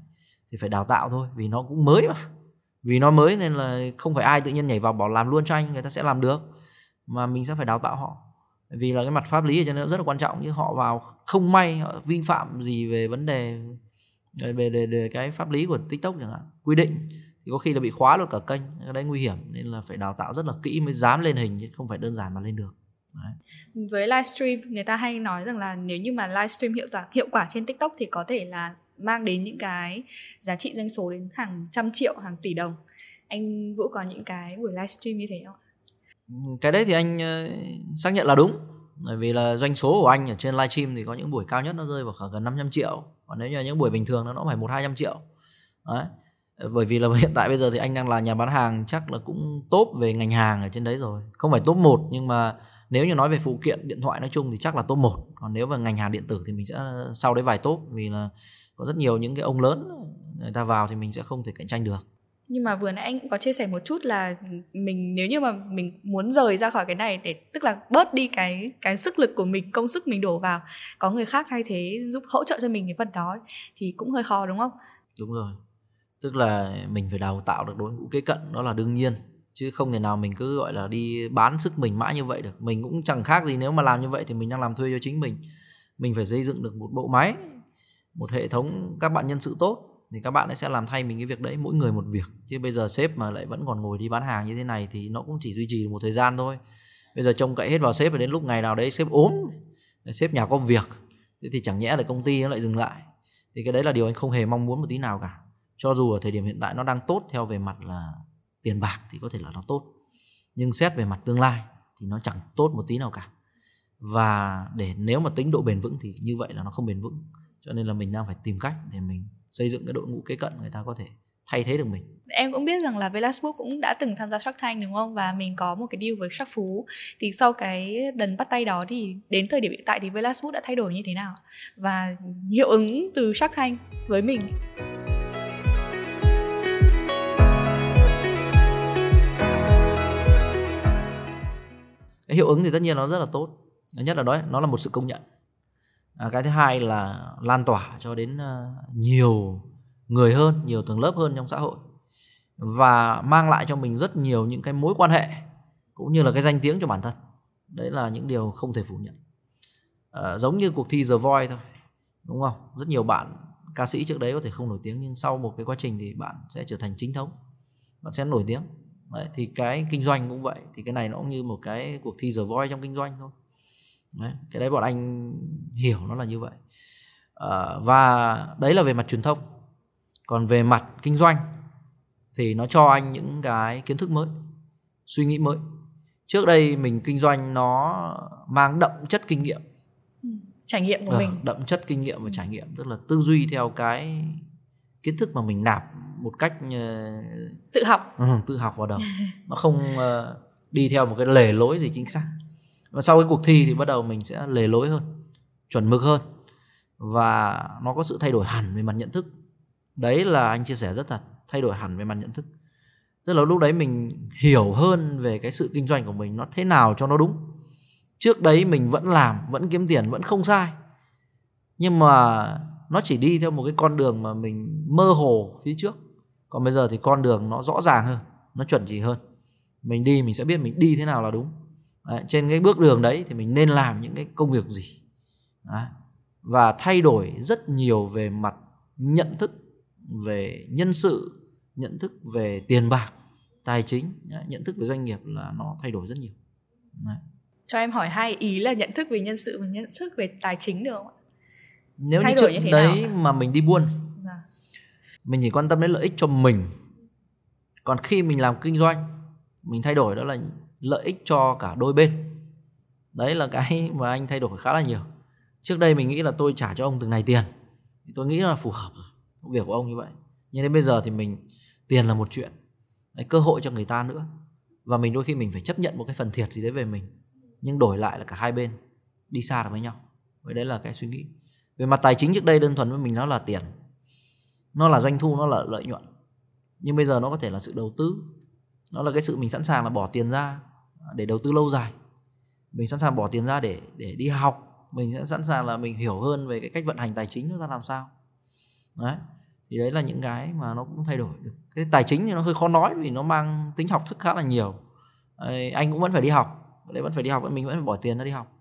S2: Thì phải đào tạo thôi vì nó cũng mới mà. Vì nó mới nên là không phải ai tự nhiên nhảy vào bỏ làm luôn cho anh người ta sẽ làm được. Mà mình sẽ phải đào tạo họ. Vì là cái mặt pháp lý ở trên đó rất là quan trọng nhưng họ vào không may họ vi phạm gì về vấn đề về, về, về cái pháp lý của tiktok chẳng hạn quy định thì có khi là bị khóa luôn cả kênh cái đấy nguy hiểm nên là phải đào tạo rất là kỹ mới dám lên hình chứ không phải đơn giản mà lên được. Đấy.
S1: với livestream người ta hay nói rằng là nếu như mà livestream hiệu quả hiệu quả trên tiktok thì có thể là mang đến những cái giá trị doanh số đến hàng trăm triệu hàng tỷ đồng. Anh vũ có những cái buổi livestream như thế không
S2: cái đấy thì anh ờ, xác nhận là đúng. Bởi vì là doanh số của anh ở trên livestream thì có những buổi cao nhất nó rơi vào khoảng gần 500 triệu. Còn nếu như là những buổi bình thường nó phải một hai trăm triệu. Đấy bởi vì là hiện tại bây giờ thì anh đang là nhà bán hàng chắc là cũng tốt về ngành hàng ở trên đấy rồi. Không phải top 1 nhưng mà nếu như nói về phụ kiện điện thoại nói chung thì chắc là top 1 còn nếu về ngành hàng điện tử thì mình sẽ sau đấy vài top vì là có rất nhiều những cái ông lớn người ta vào thì mình sẽ không thể cạnh tranh được.
S1: Nhưng mà vừa nãy anh có chia sẻ một chút là mình nếu như mà mình muốn rời ra khỏi cái này để tức là bớt đi cái cái sức lực của mình công sức mình đổ vào có người khác thay thế giúp hỗ trợ cho mình cái phần đó thì cũng hơi khó đúng không?
S2: Đúng rồi tức là mình phải đào tạo được đội ngũ kế cận, đó là đương nhiên. Chứ không thể nào mình cứ, gọi là, đi bán sức mình mãi như vậy được. Mình cũng chẳng khác gì nếu mà làm như vậy thì mình đang làm thuê cho chính mình. Mình phải xây dựng được một bộ máy, một hệ thống các bạn nhân sự tốt thì các bạn ấy sẽ làm thay mình cái việc đấy mỗi người một việc. Chứ bây giờ sếp mà lại vẫn còn ngồi đi bán hàng như thế này thì nó cũng chỉ duy trì một thời gian thôi. Bây giờ trông cậy hết vào sếp và đến lúc ngày nào đấy sếp ốm sếp nhà có việc, thế thì chẳng nhẽ là công ty nó lại dừng lại. Thì cái đấy là điều anh không hề mong muốn một tí nào cả cho dù ở thời điểm hiện tại nó đang tốt theo về mặt là tiền bạc thì có thể là nó tốt, nhưng xét về mặt tương lai thì nó chẳng tốt một tí nào cả. Và để nếu mà tính độ bền vững thì như vậy là nó không bền vững. Cho nên là mình đang phải tìm cách để mình xây dựng cái đội ngũ kế cận người ta có thể thay thế được mình.
S1: Em cũng biết rằng là Velasbook cũng đã từng tham gia Shark Tank, đúng không? Và mình có một cái deal với Shark Phú. Thì sau cái lần bắt tay đó thì đến thời điểm hiện tại thì Velasbook đã thay đổi như thế nào? Và hiệu ứng từ Shark Tank với mình.
S2: Hiệu ứng thì tất nhiên nó rất là tốt. Nhất là đó nó là một sự công nhận. À, cái thứ hai là lan tỏa cho đến ờ, nhiều người hơn nhiều tầng lớp hơn trong xã hội và mang lại cho mình rất nhiều những cái mối quan hệ cũng như là cái danh tiếng cho bản thân. Đấy là những điều không thể phủ nhận. À, giống như cuộc thi The Voice thôi đúng không? Rất nhiều bạn ca sĩ trước đấy có thể không nổi tiếng nhưng sau một cái quá trình thì bạn sẽ trở thành chính thống bạn sẽ nổi tiếng đấy, thì cái kinh doanh cũng vậy. Thì cái này nó cũng như một cái cuộc thi The Voice trong kinh doanh thôi. Đấy, cái đấy bọn anh hiểu nó là như vậy. À, và đấy là về mặt truyền thông. Còn về mặt kinh doanh thì nó cho anh những cái kiến thức mới suy nghĩ mới. Trước đây mình kinh doanh nó mang đậm chất kinh nghiệm.
S1: Ừ, trải nghiệm của
S2: ờ,
S1: mình.
S2: đậm chất kinh nghiệm và trải nghiệm tức là tư duy theo cái kiến thức mà mình nạp một cách uh,
S1: tự học.
S2: Uh, tự học vào đầu. Nó không uh, đi theo một cái lề lối gì chính xác. Và sau cái cuộc thi thì bắt đầu mình sẽ lề lối hơn chuẩn mực hơn. Và nó có sự thay đổi hẳn về mặt nhận thức. Đấy là anh chia sẻ rất thật thay đổi hẳn về mặt nhận thức. Tức là lúc đấy mình hiểu hơn về cái sự kinh doanh của mình nó thế nào cho nó đúng. Trước đấy mình vẫn làm vẫn kiếm tiền vẫn không sai. Nhưng mà nó chỉ đi theo một cái con đường mà mình mơ hồ phía trước còn bây giờ thì con đường nó rõ ràng hơn nó chuẩn chỉ hơn mình đi mình sẽ biết mình đi thế nào là đúng đấy, trên cái bước đường đấy thì mình nên làm những cái công việc gì đấy. và thay đổi rất nhiều về mặt nhận thức về nhân sự nhận thức về tiền bạc tài chính nhận thức về doanh nghiệp là nó thay đổi rất nhiều
S1: đấy. cho em hỏi hai ý là nhận thức về nhân sự và nhận thức về tài chính được không ạ
S2: nếu thay như trước như đấy nào? mà mình đi buôn mình chỉ quan tâm đến lợi ích cho mình. Còn khi mình làm kinh doanh mình thay đổi đó là lợi ích cho cả đôi bên. Đấy là cái mà anh thay đổi khá là nhiều. Trước đây mình nghĩ là tôi trả cho ông từng này tiền. Thì tôi nghĩ là phù hợp rồi công việc của ông như vậy. Nhưng đến bây giờ thì mình tiền là một chuyện. Đấy, cơ hội cho người ta nữa. Và mình đôi khi mình phải chấp nhận một cái phần thiệt gì đấy về mình nhưng đổi lại là cả hai bên đi xa được với nhau. Vậy đấy là cái suy nghĩ. Về mặt tài chính trước đây đơn thuần với mình nó là tiền nó là doanh thu nó là lợi nhuận. Nhưng bây giờ nó có thể là sự đầu tư. Nó là cái sự mình sẵn sàng là bỏ tiền ra để đầu tư lâu dài. Mình sẵn sàng bỏ tiền ra để để đi học. Mình sẽ sẵn sàng là mình hiểu hơn về cái cách vận hành tài chính nó ra làm sao. Đấy. Thì đấy là những cái mà nó cũng thay đổi được. Cái tài chính thì nó hơi khó nói vì nó mang tính học thức khá là nhiều. Đấy, anh cũng vẫn phải đi học. Đấy vẫn phải đi học mình vẫn phải bỏ tiền ra đi học.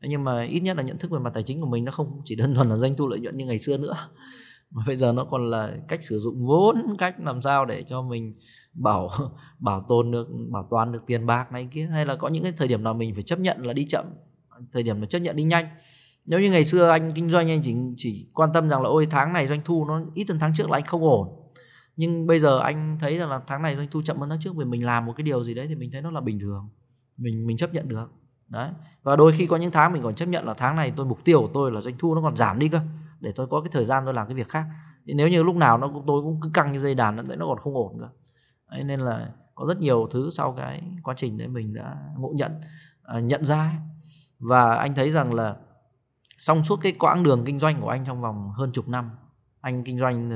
S2: Nhưng mà ít nhất là nhận thức về mặt tài chính của mình nó không chỉ đơn thuần là doanh thu lợi nhuận như ngày xưa nữa mà bây giờ nó còn là cách sử dụng vốn, cách làm sao để cho mình bảo bảo tồn được, bảo toàn được tiền bạc này kia. Hay là có những cái thời điểm nào mình phải chấp nhận là đi chậm, thời điểm là chấp nhận đi nhanh. Nếu như ngày xưa anh kinh doanh anh chỉ chỉ quan tâm rằng là, ôi, tháng này doanh thu nó ít hơn tháng trước là anh không ổn. Nhưng bây giờ anh thấy rằng là tháng này doanh thu chậm hơn tháng trước vì mình làm một cái điều gì đấy thì mình thấy nó là bình thường. Mình mình chấp nhận được. Đấy. Và đôi khi có những tháng mình còn chấp nhận là tháng này tôi, mục tiêu của tôi là doanh thu nó còn giảm đi cơ để tôi có cái thời gian tôi làm cái việc khác. Thì nếu như lúc nào nó cũng tôi cũng cứ căng như dây đàn đấy nó còn không ổn cơ. Đấy, nên là có rất nhiều thứ sau cái quá trình đấy mình đã ngộ nhận à, nhận ra và anh thấy rằng là xong suốt cái quãng đường kinh doanh của anh trong vòng hơn chục năm anh kinh doanh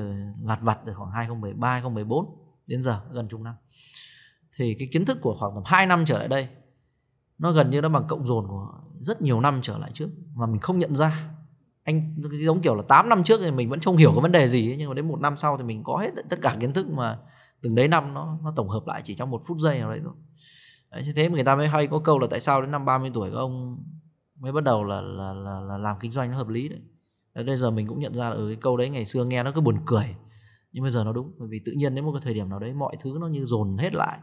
S2: lặt vặt từ khoảng 2013 2014 đến giờ gần chục năm. Thì cái kiến thức của khoảng tầm 2 năm trở lại đây nó gần như nó bằng cộng dồn của rất nhiều năm trở lại trước mà mình không nhận ra anh giống kiểu là 8 năm trước thì mình vẫn không hiểu cái vấn đề gì ấy, nhưng mà đến một năm sau thì mình có hết tất cả kiến thức mà từng đấy năm nó nó tổng hợp lại chỉ trong một phút giây nào đấy thôi. Đấy, thế mà người ta mới hay có câu là tại sao đến năm 30 tuổi các ông mới bắt đầu là là là, là làm kinh doanh nó hợp lý đấy. Đấy, bây giờ mình cũng nhận ra là ở ừ, cái câu đấy ngày xưa nghe nó cứ buồn cười nhưng bây giờ nó đúng bởi vì tự nhiên đến một cái thời điểm nào đấy mọi thứ nó như dồn hết lại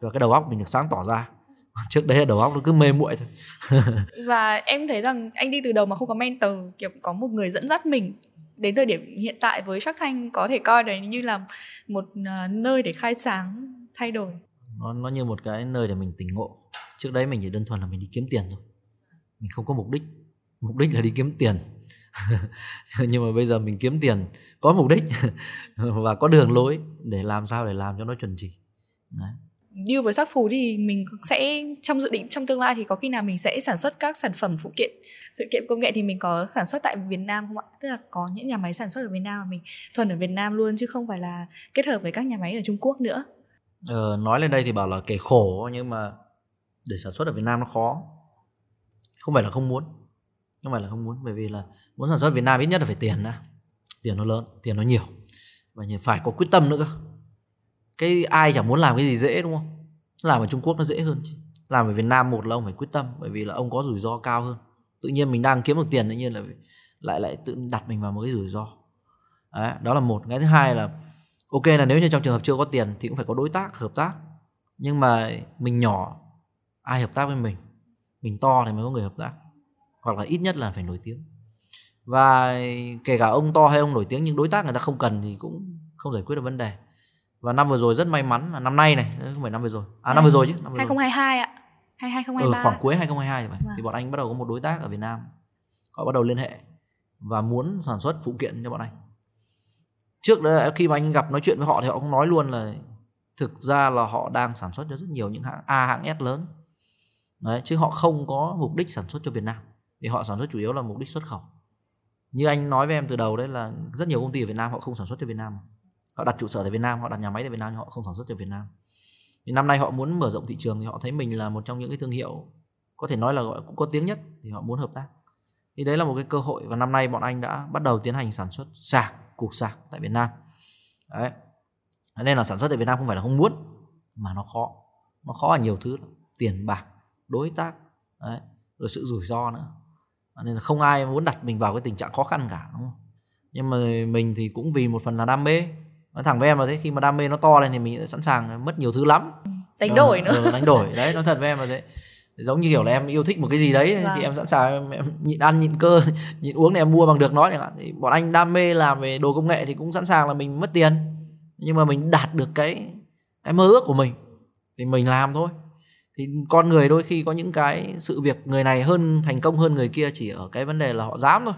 S2: và cái đầu óc mình được sáng tỏ ra. trước đấy đầu óc nó cứ mê muội thôi.
S1: Và em thấy rằng anh đi từ đầu mà không có mentor kiểu có một người dẫn dắt mình đến thời điểm hiện tại với Shark Thanh có thể coi đấy như là một uh, nơi để khai sáng thay đổi.
S2: Nó nó như một cái nơi để mình tỉnh ngộ. Trước đấy mình chỉ đơn thuần là mình đi kiếm tiền thôi. Mình không có mục đích. Mục đích là đi kiếm tiền. Nhưng mà bây giờ mình kiếm tiền có mục đích và có đường lối để làm sao để làm cho nó chuẩn chỉ. Đấy
S1: deal với sắc phù thì mình sẽ trong dự định trong tương lai thì có khi nào mình sẽ sản xuất các sản phẩm phụ kiện sự kiện công nghệ thì mình có sản xuất tại Việt Nam không ạ? Tức là có những nhà máy sản xuất ở Việt Nam mà mình thuần ở Việt Nam luôn chứ không phải là kết hợp với các nhà máy ở Trung Quốc nữa.
S2: Ờ, nói lên đây thì bảo là kể khổ nhưng mà để sản xuất ở Việt Nam nó khó. Không phải là không muốn. Không phải là không muốn bởi vì là muốn sản xuất ở Việt Nam ít nhất là phải tiền đã. Tiền nó lớn, tiền nó nhiều. Và phải có quyết tâm nữa cơ cái ai chẳng muốn làm cái gì dễ đúng không? Làm ở Trung Quốc nó dễ hơn chứ. Làm ở Việt Nam một là ông phải quyết tâm bởi vì là ông có rủi ro cao hơn. Tự nhiên mình đang kiếm được tiền tự nhiên là lại lại tự đặt mình vào một cái rủi ro. Đấy, đó là một. Cái thứ hai là ok là nếu như trong trường hợp chưa có tiền thì cũng phải có đối tác hợp tác. Nhưng mà mình nhỏ ai hợp tác với mình? Mình to thì mới có người hợp tác. Hoặc là ít nhất là phải nổi tiếng. Và kể cả ông to hay ông nổi tiếng nhưng đối tác người ta không cần thì cũng không giải quyết được vấn đề và năm vừa rồi rất may mắn là năm nay này không phải năm vừa rồi. À năm vừa rồi chứ năm vừa
S1: 2022 ạ. hay 2023
S2: ừ, khoảng cuối 2022 rồi. Vâng. thì bọn anh bắt đầu có một đối tác ở Việt Nam. Họ bắt đầu liên hệ và muốn sản xuất phụ kiện cho bọn anh. Trước đó khi mà anh gặp nói chuyện với họ thì họ cũng nói luôn là thực ra là họ đang sản xuất cho rất nhiều những hãng A hãng S lớn. Đấy chứ họ không có mục đích sản xuất cho Việt Nam. Vì họ sản xuất chủ yếu là mục đích xuất khẩu. Như anh nói với em từ đầu đấy là rất nhiều công ty ở Việt Nam họ không sản xuất cho Việt Nam họ đặt trụ sở tại Việt Nam, họ đặt nhà máy tại Việt Nam nhưng họ không sản xuất tại Việt Nam. Thì năm nay họ muốn mở rộng thị trường thì họ thấy mình là một trong những cái thương hiệu có thể nói là cũng có tiếng nhất thì họ muốn hợp tác. Thì đấy là một cái cơ hội và năm nay bọn anh đã bắt đầu tiến hành sản xuất sạc, cục sạc tại Việt Nam. Đấy. Nên là sản xuất tại Việt Nam không phải là không muốn, mà nó khó. Nó khó ở nhiều thứ tiền bạc, đối tác, đấy, rồi sự rủi ro nữa. Nên là không ai muốn đặt mình vào cái tình trạng khó khăn cả, đúng không? Nhưng mà mình thì cũng vì một phần là đam mê nói thẳng với em là thế khi mà đam mê nó to lên thì mình sẵn sàng mất nhiều thứ lắm.
S1: Đánh đổi nữa.
S2: Ừ, đánh đổi. Đấy nói thật với em là thế. Giống như kiểu là em yêu thích một cái gì đấy vâng. thì em sẵn sàng em, em nhịn ăn nhịn cơ nhịn uống để em mua bằng được nó chẳng hạn. Thì bọn anh đam mê làm về đồ công nghệ thì cũng sẵn sàng là mình mất tiền. Nhưng mà mình đạt được cái cái mơ ước của mình thì mình làm thôi. Thì con người đôi khi có những cái sự việc người này hơn thành công hơn người kia chỉ ở cái vấn đề là họ dám thôi.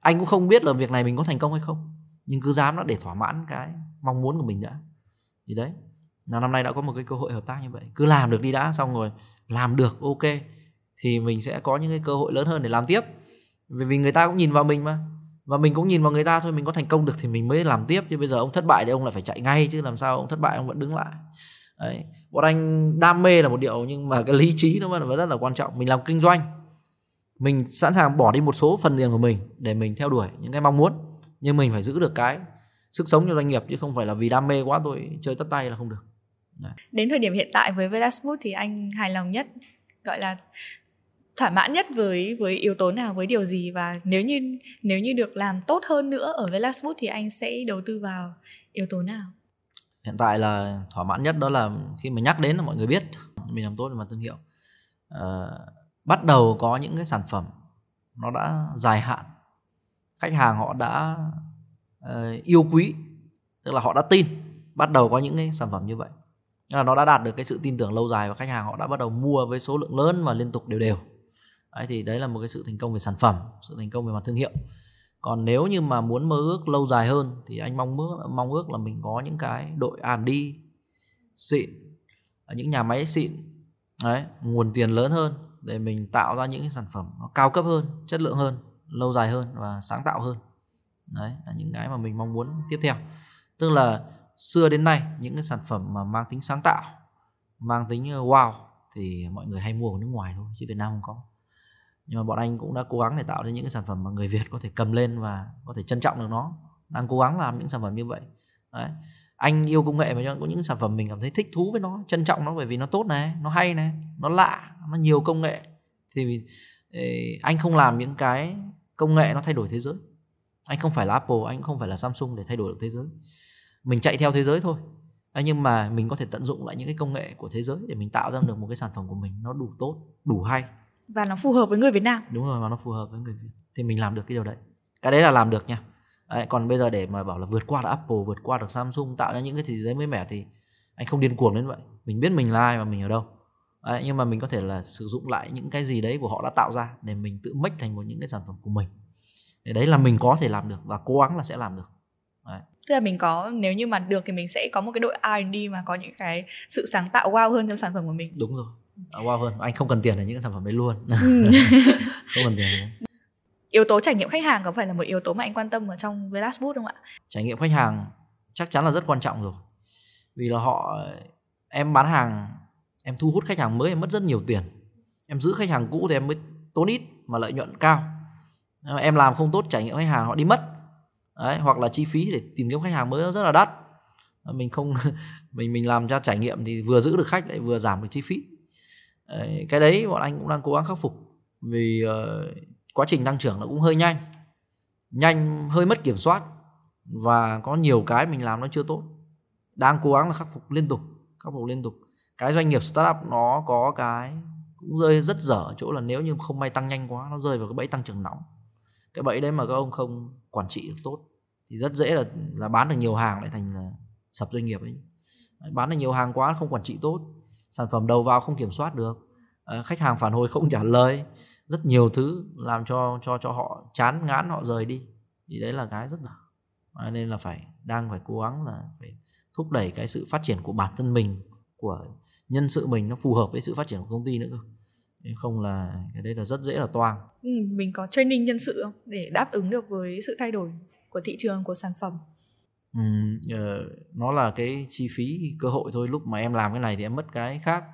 S2: Anh cũng không biết là việc này mình có thành công hay không nhưng cứ dám nó để thỏa mãn cái mong muốn của mình đã. Thì đấy là năm nay đã có một cái cơ hội hợp tác như vậy. Cứ làm được đi đã, xong rồi làm được, ok, thì mình sẽ có những cái cơ hội lớn hơn để làm tiếp. Vì vì người ta cũng nhìn vào mình mà. Và mình cũng nhìn vào người ta thôi, mình có thành công được thì mình mới làm tiếp. Chứ bây giờ ông thất bại thì ông lại phải chạy ngay, chứ làm sao ông thất bại ông vẫn đứng lại. Đấy, bọn anh đam mê là một điều, nhưng mà cái lý trí nó vẫn rất là quan trọng. Mình làm kinh doanh, mình sẵn sàng bỏ đi một số phần tiền của mình để mình theo đuổi những cái mong muốn nhưng mình phải giữ được cái sức sống cho doanh nghiệp chứ không phải là vì đam mê quá tôi chơi tất tay là không được.
S1: Đấy. đến thời điểm hiện tại với Velasmooth thì anh hài lòng nhất gọi là thỏa mãn nhất với với yếu tố nào với điều gì? Và nếu như nếu như được làm tốt hơn nữa ở Velasmooth thì anh sẽ đầu tư vào yếu tố nào?
S2: Hiện tại là thỏa mãn nhất đó là khi mà nhắc đến là mọi người biết mình làm tốt về mặt thương hiệu. À, bắt đầu có những cái sản phẩm nó đã dài hạn khách hàng họ đã uh, yêu quý tức là họ đã tin bắt đầu có những cái sản phẩm như vậy. Là nó đã đạt được cái sự tin tưởng lâu dài và khách hàng họ đã bắt đầu mua với số lượng lớn và liên tục đều đều. Đấy, thì đấy là một cái sự thành công về sản phẩm sự thành công về mặt thương hiệu. Còn nếu như mà muốn mơ ước lâu dài hơn thì anh mong ước mong ước là mình có những cái đội đi xịn những nhà máy xịn đấy nguồn tiền lớn hơn để mình tạo ra những cái sản phẩm nó cao cấp hơn chất lượng hơn lâu dài hơn và sáng tạo hơn. Đấy, là những cái mà mình mong muốn tiếp theo. Tức là xưa đến nay, những cái sản phẩm mà mang tính sáng tạo, mang tính ờ, wow thì mọi người hay mua ở nước ngoài thôi, chứ Việt Nam không có. Nhưng mà bọn anh cũng đã cố gắng để tạo ra những cái sản phẩm mà người Việt có thể cầm lên và có thể trân trọng được nó. Đang cố gắng làm những sản phẩm như vậy. Đấy. Anh yêu công nghệ mà cho có những sản phẩm mình cảm thấy thích thú với nó, trân trọng nó bởi vì nó tốt này, nó hay này, nó lạ, nó nhiều công nghệ. Thì anh không làm những cái công nghệ nó thay đổi thế giới. Anh không phải là apple anh không phải là samsung để thay đổi được thế giới. Mình chạy theo thế giới thôi. Nhưng mà mình có thể tận dụng lại những cái công nghệ của thế giới để mình tạo ra được một cái sản phẩm của mình nó đủ tốt đủ hay.
S1: Và nó phù hợp với người Việt Nam.
S2: Đúng rồi và nó phù hợp với người Việt. Thì mình làm được cái điều đấy. Cái đấy là làm được nha. Đấy, còn bây giờ để mà bảo là vượt qua được Apple vượt qua được Samsung tạo ra những cái thế giới mới mẻ thì anh không điên cuồng đến vậy. Mình biết mình là ai và mình ở đâu đấy, nhưng mà mình có thể là sử dụng lại những cái gì đấy của họ đã tạo ra để mình tự make thành một những cái sản phẩm của mình. Để đấy là mình có thể làm được và cố gắng là sẽ làm được. Đấy.
S1: tức là mình có nếu như mà được thì mình sẽ có một cái đội R&D mà có những cái sự sáng tạo wow hơn trong sản phẩm của mình.
S2: Đúng rồi. À, wow hơn. Anh không cần tiền để những cái sản phẩm đấy luôn. Ừ. không cần tiền đấy.
S1: yếu tố trải nghiệm khách hàng có phải là một yếu tố mà anh quan tâm ở trong Velas Boot không ạ?
S2: Trải nghiệm khách hàng chắc chắn là rất quan trọng rồi. Vì là họ em bán hàng em thu hút khách hàng mới em mất rất nhiều tiền. Em giữ khách hàng cũ thì em mới tốn ít mà lợi nhuận cao. Ờ, em làm không tốt trải nghiệm khách hàng họ đi mất. Đấy, hoặc là chi phí để tìm kiếm khách hàng mới rất là đắt. Ờ, mình không mình mình làm ra trải nghiệm thì vừa giữ được khách lại vừa giảm được chi phí. Đấy, cái đấy bọn anh cũng đang cố gắng khắc phục. Vì uh, quá trình tăng trưởng nó cũng hơi nhanh. Nhanh hơi mất kiểm soát. Và có nhiều cái mình làm nó chưa tốt. Đang cố gắng là khắc phục liên tục khắc phục liên tục cái doanh nghiệp startup nó có cái cũng rơi rất dở ở chỗ là nếu như không may tăng nhanh quá nó rơi vào cái bẫy tăng trưởng nóng. Cái bẫy đấy mà các ông không quản trị được tốt thì rất dễ là là bán được nhiều hàng lại thành là sập doanh nghiệp ấy. Bán được nhiều hàng quá không quản trị tốt sản phẩm đầu vào không kiểm soát được ờ, khách hàng phản hồi không trả lời rất nhiều thứ làm cho cho cho họ chán ngán họ rời đi. Thì đấy là cái rất dở. À, nên là phải đang phải cố gắng là phải thúc đẩy cái sự phát triển của bản thân mình của nhân sự mình nó phù hợp với sự phát triển của công ty nữa cơ. Không là cái đấy là rất dễ là toang.
S1: Ừ, mình có training nhân sự không? Để đáp ứng được với sự thay đổi của thị trường của sản phẩm.
S2: Ừ, uh, nó là cái chi phí cơ hội thôi. Lúc mà em làm cái này thì em mất cái khác.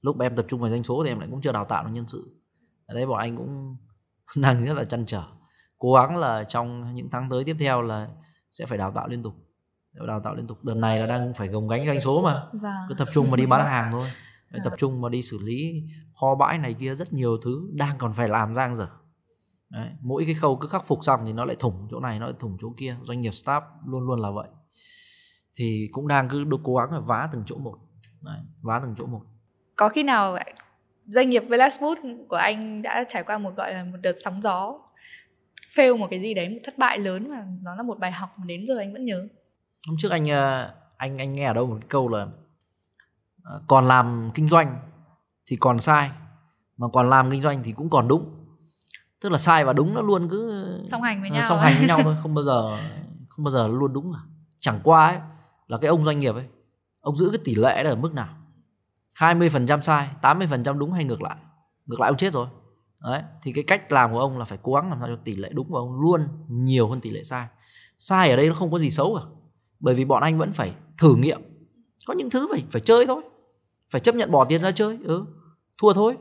S2: Lúc mà em tập trung vào doanh số thì em lại cũng chưa đào tạo được nhân sự. Ở đấy bọn anh cũng đang rất là chăn trở. Cố gắng là trong những tháng tới tiếp theo là sẽ phải đào tạo liên tục đào tạo liên tục. Đợt này là đang phải gồng gánh doanh số mà. Vâng. cứ tập trung mà đi bán hàng thôi. Đấy, tập trung mà đi xử lý kho bãi này kia rất nhiều thứ đang còn phải làm giang dở. Đấy, mỗi cái khâu cứ khắc phục xong thì nó lại thủng chỗ này nó lại thủng chỗ kia. Doanh nghiệp staff luôn luôn là vậy. Thì cũng đang cứ cố gắng là vá từng chỗ một. Đấy, vá từng chỗ một.
S1: Có khi nào doanh nghiệp Velas Food của anh đã trải qua một gọi là một đợt sóng gió fail một cái gì đấy một thất bại lớn mà nó là một bài học mà đến giờ anh vẫn nhớ
S2: hôm trước anh ờ, anh anh nghe ở đâu một cái câu là ờ, còn làm kinh doanh thì còn sai mà còn làm kinh doanh thì cũng còn đúng. Tức là sai và đúng nó luôn cứ
S1: song hành với nhau
S2: song hành với nhau thôi không bao giờ không bao giờ luôn đúng cả. Chẳng qua ấy là cái ông doanh nghiệp ấy ông giữ cái tỷ lệ ở mức nào? 20% sai 80% đúng hay ngược lại? Ngược lại ông chết rồi. Đấy thì cái cách làm của ông là phải cố gắng làm sao cho tỷ lệ đúng của ông luôn nhiều hơn tỷ lệ sai. Sai ở đây nó không có gì xấu cả bởi vì bọn anh vẫn phải thử nghiệm. Có những thứ phải phải chơi thôi. Phải chấp nhận bỏ tiền ra chơi ừ. Thua thôi.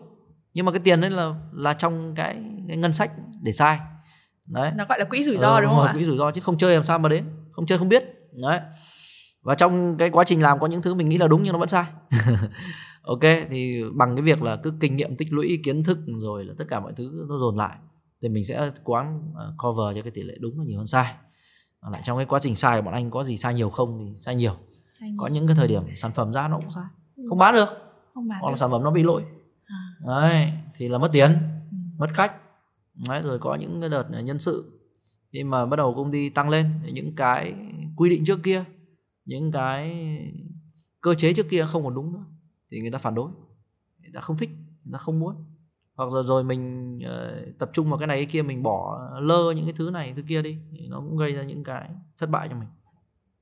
S2: Nhưng mà cái tiền đấy là là trong cái, cái ngân sách để sai
S1: đấy. Nó gọi là quỹ rủi ro ừ, đúng không ạ?
S2: quỹ rủi ro chứ không chơi làm sao mà đến. Không chơi không biết. Đấy. Và trong cái quá trình làm có những thứ mình nghĩ là đúng nhưng nó vẫn sai. Ok thì bằng cái việc là cứ kinh nghiệm tích lũy kiến thức rồi là tất cả mọi thứ nó dồn lại thì mình sẽ cố gắng ờ, cover cho cái tỷ lệ đúng là nhiều hơn sai lại trong cái quá trình sai bọn anh có gì sai nhiều không thì sai nhiều, sai nhiều. có những cái thời điểm sản phẩm ra nó cũng sai. Ừ. không bán được. Không bán hoặc là sản phẩm nó bị lỗi. À. đấy thì là mất tiền ừ. mất khách. Đấy rồi có những cái đợt nhân sự. Khi mà bắt đầu công ty tăng lên những cái quy định trước kia những cái cơ chế trước kia không còn đúng nữa thì người ta phản đối. Người ta không thích người ta không muốn hoặc rồi rồi mình uh, tập trung vào cái này cái kia mình bỏ lơ những cái thứ này thứ kia đi thì nó cũng gây ra những cái thất bại cho mình.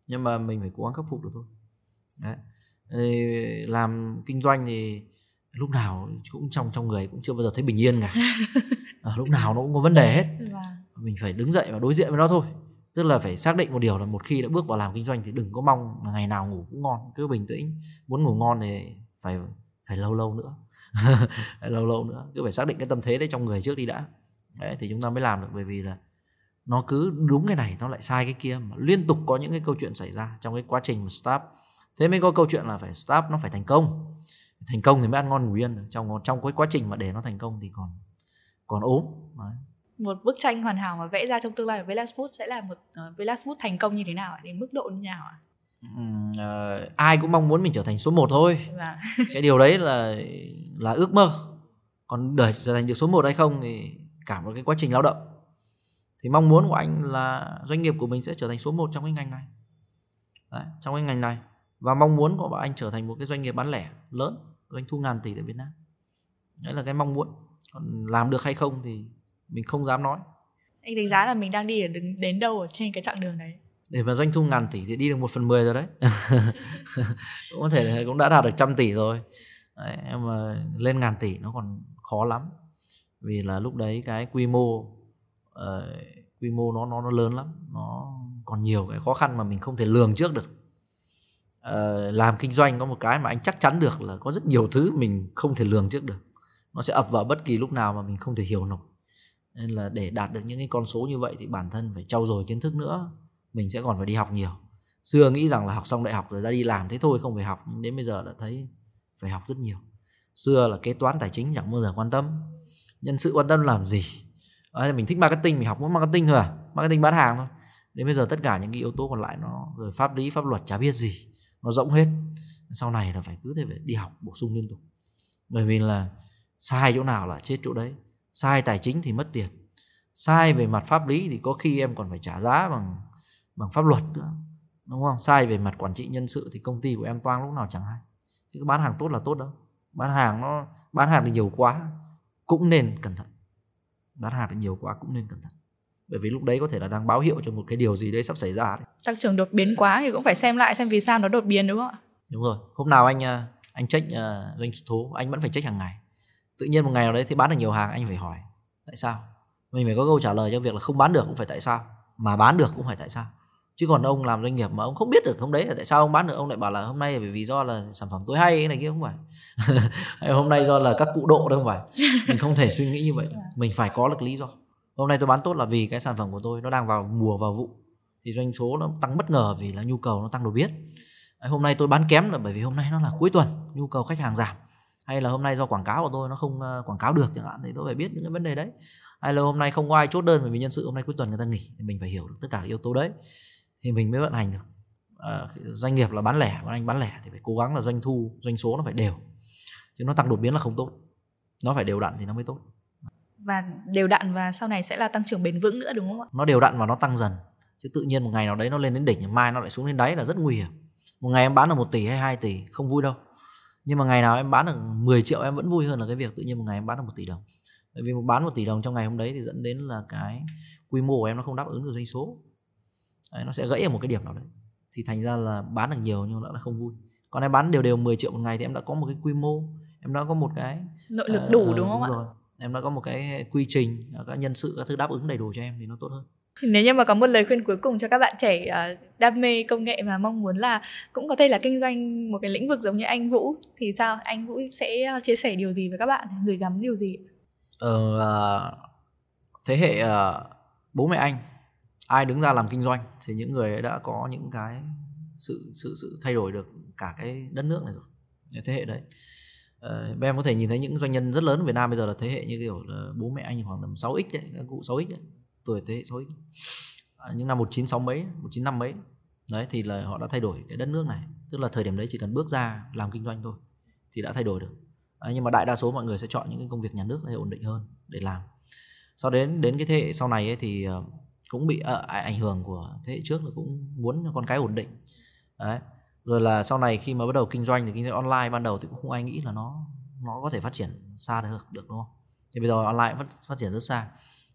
S2: Nhưng mà mình phải cố gắng khắc phục được thôi. Đấy. Thì làm kinh doanh thì lúc nào cũng trong trong người cũng chưa bao giờ thấy bình yên cả. À, lúc nào nó cũng có vấn đề hết. Vâng. mình phải đứng dậy và đối diện với nó thôi. Tức là phải xác định một điều là một khi đã bước vào làm kinh doanh thì đừng có mong là ngày nào ngủ cũng ngon cứ bình tĩnh. Muốn ngủ ngon thì phải phải lâu lâu nữa lâu lâu nữa. Cứ phải xác định cái tâm thế đấy trong người trước đi đã. Đấy thì chúng ta mới làm được bởi vì là nó cứ đúng cái này nó lại sai cái kia mà liên tục có những cái câu chuyện xảy ra trong cái quá trình mà start. Thế mới có câu chuyện là phải start nó phải thành công. Thành công thì mới ăn ngon ngủ yên trong trong cái quá trình mà để nó thành công thì còn còn ốm. Đấy.
S1: một bức tranh hoàn hảo mà vẽ ra trong tương lai của Velas sẽ là một ờ, uh, Velas thành công như thế nào đến mức độ như nào ạ?
S2: Uh, ai cũng mong muốn mình trở thành số 1 thôi. Dạ. cái điều đấy là là ước mơ. Còn để trở thành được số 1 hay không thì cả một cái quá trình lao động. Thì mong muốn của anh là doanh nghiệp của mình sẽ trở thành số 1 trong cái ngành này. Đấy, trong cái ngành này. Và mong muốn của anh trở thành một cái doanh nghiệp bán lẻ lớn doanh thu ngàn tỷ tại Việt Nam. Đấy là cái mong muốn. Còn làm được hay không thì mình không dám nói.
S1: Anh đánh giá là mình đang đi đến, đến đâu ở trên cái chặng đường đấy
S2: để mà doanh thu ngàn tỷ thì đi được một phần mười rồi đấy. Cũng có thể cũng đã đạt được trăm tỷ rồi. Đấy, mà lên ngàn tỷ nó còn khó lắm. Vì là lúc đấy cái quy mô uh, quy mô nó nó nó lớn lắm. Nó còn nhiều cái khó khăn mà mình không thể lường trước được. Uh, làm kinh doanh có một cái mà anh chắc chắn được là có rất nhiều thứ mình không thể lường trước được. Nó sẽ ập vào bất kỳ lúc nào mà mình không thể hiểu nổi. Nên là để đạt được những cái con số như vậy thì bản thân phải trau dồi kiến thức nữa mình sẽ còn phải đi học nhiều. Xưa nghĩ rằng là học xong đại học rồi ra đi làm thế thôi không phải học. Đến bây giờ đã thấy phải học rất nhiều. Xưa là kế toán tài chính chẳng bao giờ quan tâm. Nhân sự quan tâm làm gì? Đấy, mình thích marketing mình học muốn marketing thôi à? Marketing bán hàng thôi. Đến bây giờ tất cả những cái yếu tố còn lại nó rồi pháp lý pháp luật chả biết gì nó rỗng hết. Sau này là phải cứ thế phải đi học bổ sung liên tục. Bởi vì là sai chỗ nào là chết chỗ đấy. Sai tài chính thì mất tiền. Sai về mặt pháp lý thì có khi em còn phải trả giá bằng bằng pháp luật nữa đúng không? Sai về mặt quản trị nhân sự thì công ty của em toang lúc nào chẳng hay. Chứ bán hàng tốt là tốt đâu bán hàng nó bán hàng thì nhiều quá cũng nên cẩn thận. Bán hàng thì nhiều quá cũng nên cẩn thận. Bởi vì lúc đấy có thể là đang báo hiệu cho một cái điều gì đấy sắp xảy ra đấy.
S1: Tăng trưởng đột biến quá thì cũng phải xem lại xem vì sao nó đột biến đúng không ạ?
S2: Đúng rồi. Hôm nào anh à, anh check uh, doanh số anh vẫn phải check hàng ngày. Tự nhiên một ngày nào đấy thì bán được nhiều hàng anh phải hỏi tại sao? Mình phải có câu trả lời cho việc là không bán được cũng phải tại sao? Mà bán được cũng phải tại sao chứ còn ông làm doanh nghiệp mà ông không biết được hôm đấy là tại sao ông bán được, ông lại bảo là hôm nay bởi vì do là sản phẩm tôi hay, cái này kia không phải. Hay hôm nay do là các cụ độ đâu không phải. Mình không thể suy nghĩ như vậy. Mình phải có được lý do. Hôm nay tôi bán tốt là vì cái sản phẩm của tôi nó đang vào mùa vào vụ. Thì doanh số nó tăng bất ngờ vì là nhu cầu nó tăng đột biến. Hôm nay tôi bán kém là bởi vì hôm nay nó là cuối tuần, nhu cầu khách hàng giảm. Hay là hôm nay do quảng cáo của tôi nó không ờ, quảng cáo được chẳng hạn, thì tôi phải biết những cái vấn đề đấy. Hay là hôm nay không có ai chốt đơn bởi vì nhân sự, hôm nay cuối tuần người ta nghỉ. Thì mình phải hiểu được tất cả yếu tố đấy thì mình mới vận hành được. À, doanh nghiệp là bán lẻ và anh bán lẻ thì phải cố gắng là doanh thu doanh số nó phải đều. Chứ nó tăng đột biến là không tốt. Nó phải đều đặn thì nó mới tốt.
S1: Và đều đặn và sau này sẽ là tăng trưởng bền vững nữa đúng không ạ?
S2: Nó đều đặn và nó tăng dần. Chứ tự nhiên một ngày nào đấy nó lên đến đỉnh mai nó lại xuống đến đáy là rất nguy hiểm. Một ngày em bán được một tỷ hay 2 tỷ không vui đâu. Nhưng mà ngày nào em bán được 10 triệu em vẫn vui hơn là cái việc tự nhiên một ngày em bán được một tỷ đồng. Bởi vì một bán một tỷ đồng trong ngày hôm đấy thì dẫn đến là cái quy mô của em nó không đáp ứng được doanh số đấy, nó sẽ gãy ở một cái điểm nào đấy. Thì thành ra là bán được nhiều nhưng nó không vui. Còn em bán đều đều 10 triệu một ngày thì em đã có một cái quy mô em đã có một cái
S1: nội lực đủ uh, đúng không đúng ạ? rồi.
S2: em đã có một cái quy trình các nhân sự các thứ đáp ứng đầy đủ cho em thì nó tốt hơn.
S1: Nếu như mà có một lời khuyên cuối cùng cho các bạn trẻ uh, đam mê công nghệ mà mong muốn là cũng có thể là kinh doanh một cái lĩnh vực giống như anh Vũ thì sao? Anh Vũ sẽ ờ, chia sẻ điều gì với các bạn? Gửi gắm điều gì
S2: ờ, uh, thế hệ bố mẹ anh ai đứng ra làm kinh doanh thì những người ấy đã có những cái sự sự sự thay đổi được cả cái đất nước này rồi thế hệ đấy. Uh, em có thể nhìn thấy những doanh nhân rất lớn ở Việt Nam bây giờ là thế hệ như kiểu là bố mẹ anh khoảng tầm 6x đấy các cụ 6x đấy tuổi thế hệ 6x à, những năm 196 mấy 1955 mấy. Đấy thì là họ đã thay đổi cái đất nước này. Tức là thời điểm đấy chỉ cần bước ra làm kinh doanh thôi thì đã thay đổi được. À, nhưng mà đại đa số mọi người sẽ chọn những cái công việc nhà nước để ổn định hơn để làm. Sau đến đến cái thế hệ sau này ấy thì ờ, cũng bị uh, ảnh hưởng của thế hệ trước là cũng muốn con cái ổn định. Đấy rồi là sau này khi mà bắt đầu kinh doanh thì kinh doanh online ban đầu thì cũng không ai nghĩ là nó nó có thể phát triển xa được được đúng không? Thì bây giờ online phát, phát triển rất xa.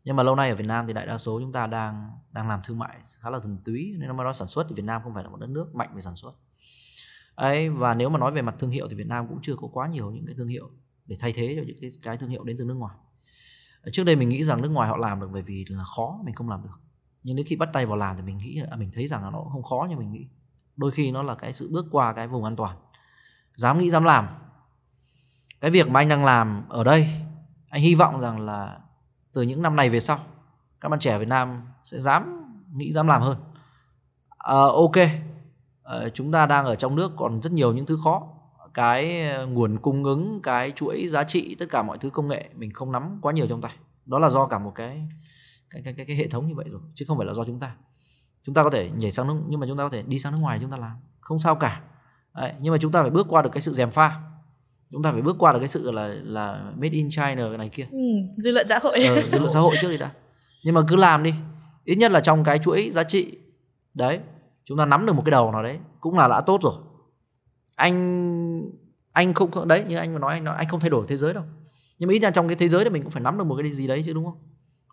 S2: Nhưng mà lâu nay ở Việt Nam thì đại đa số chúng ta đang đang làm thương mại khá là thuần túy nên mà nói sản xuất thì Việt Nam không phải là một đất nước mạnh về sản xuất. Ấy và nếu mà nói về mặt thương hiệu thì Việt Nam cũng chưa có quá nhiều những cái thương hiệu để thay thế cho những cái cái thương hiệu đến từ nước ngoài. Trước đây mình nghĩ rằng nước ngoài họ làm được bởi vì là khó mình không làm được nhưng đến khi bắt tay vào làm thì mình nghĩ à, mình thấy rằng là nó không khó như mình nghĩ. Đôi khi nó là cái sự bước qua cái vùng an toàn. Dám nghĩ dám làm. Cái việc mà anh đang làm ở đây anh hy vọng rằng là từ những năm này về sau các bạn trẻ Việt Nam sẽ dám nghĩ dám làm hơn. À, ok. À, chúng ta đang ở trong nước còn rất nhiều những thứ khó. Cái ờ, nguồn cung ứng cái chuỗi giá trị tất cả mọi thứ công nghệ mình không nắm quá nhiều trong tay. Đó là do cả một cái cái cái cái, cái hệ thống như vậy rồi chứ không phải là do chúng ta. Chúng ta có thể nhảy sang nước nhưng mà chúng ta có thể đi sang nước ngoài chúng ta làm. Không sao cả. Đấy, nhưng mà chúng ta phải bước qua được cái sự dèm pha. Chúng ta phải bước qua được cái sự là là made in China cái này kia.
S1: Ừ, dư luận xã hội.
S2: Ờ, dư luận xã hội trước đi đã. Nhưng mà cứ làm đi. Ít nhất là trong cái chuỗi giá trị đấy chúng ta nắm được một cái đầu nào đấy cũng là đã tốt rồi. Anh anh không đấy như anh mà nói anh nói anh không thay đổi thế giới đâu. Nhưng mà ít ra trong cái thế giới thì mình cũng phải nắm được một cái gì đấy chứ đúng không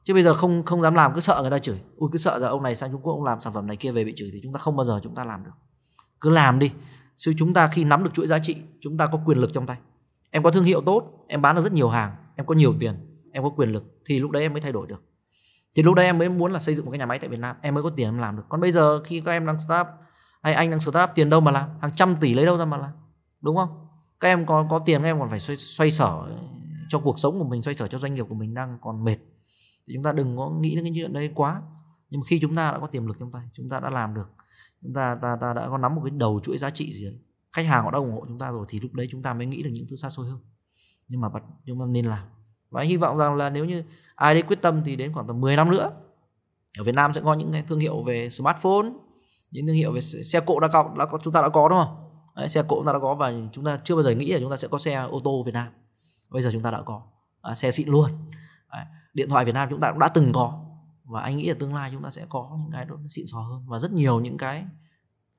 S2: chứ bây giờ không không dám làm cứ sợ người ta chửi. Ui cứ sợ là ông này sang trung quốc ông làm sản phẩm này kia về bị chửi thì chúng ta không bao giờ chúng ta làm được. Cứ làm đi. Chứ chúng ta khi nắm được chuỗi giá trị chúng ta có quyền lực trong tay. Em có thương hiệu tốt em bán được rất nhiều hàng em có nhiều tiền em có quyền lực thì lúc đấy em mới thay đổi được. Thì lúc đấy em mới muốn là xây dựng một cái nhà máy tại Việt Nam em mới có tiền em làm được. Còn bây giờ khi các em đang start hay anh đang start tiền đâu mà làm hàng trăm tỷ lấy đâu ra mà làm đúng không? Các em có có tiền các em còn phải xoay, xoay sở cho cuộc sống của mình xoay sở cho doanh nghiệp của mình đang còn mệt thì chúng ta đừng có nghĩ đến cái chuyện đấy quá nhưng mà khi chúng ta đã có tiềm lực trong tay chúng ta đã làm được chúng ta ta, ta đã có nắm một cái đầu chuỗi giá trị gì đấy khách hàng họ đã ủng hộ chúng ta rồi thì lúc đấy chúng ta mới nghĩ được những thứ xa xôi hơn nhưng mà bắt chúng ta nên làm và hy vọng rằng là nếu như ai đấy quyết tâm thì đến khoảng tầm 10 năm nữa ở Việt Nam sẽ có những cái thương hiệu về smartphone những thương hiệu về xe cộ đã có, đã có chúng ta đã có đúng không đấy, xe cộ chúng ta đã có và chúng ta chưa bao giờ nghĩ là chúng ta sẽ có xe ô tô Việt Nam bây giờ chúng ta đã có à, xe xịn luôn điện thoại Việt Nam chúng ta cũng đã từng có và anh nghĩ là tương lai chúng ta sẽ có những cái đó xịn sò hơn và rất nhiều những cái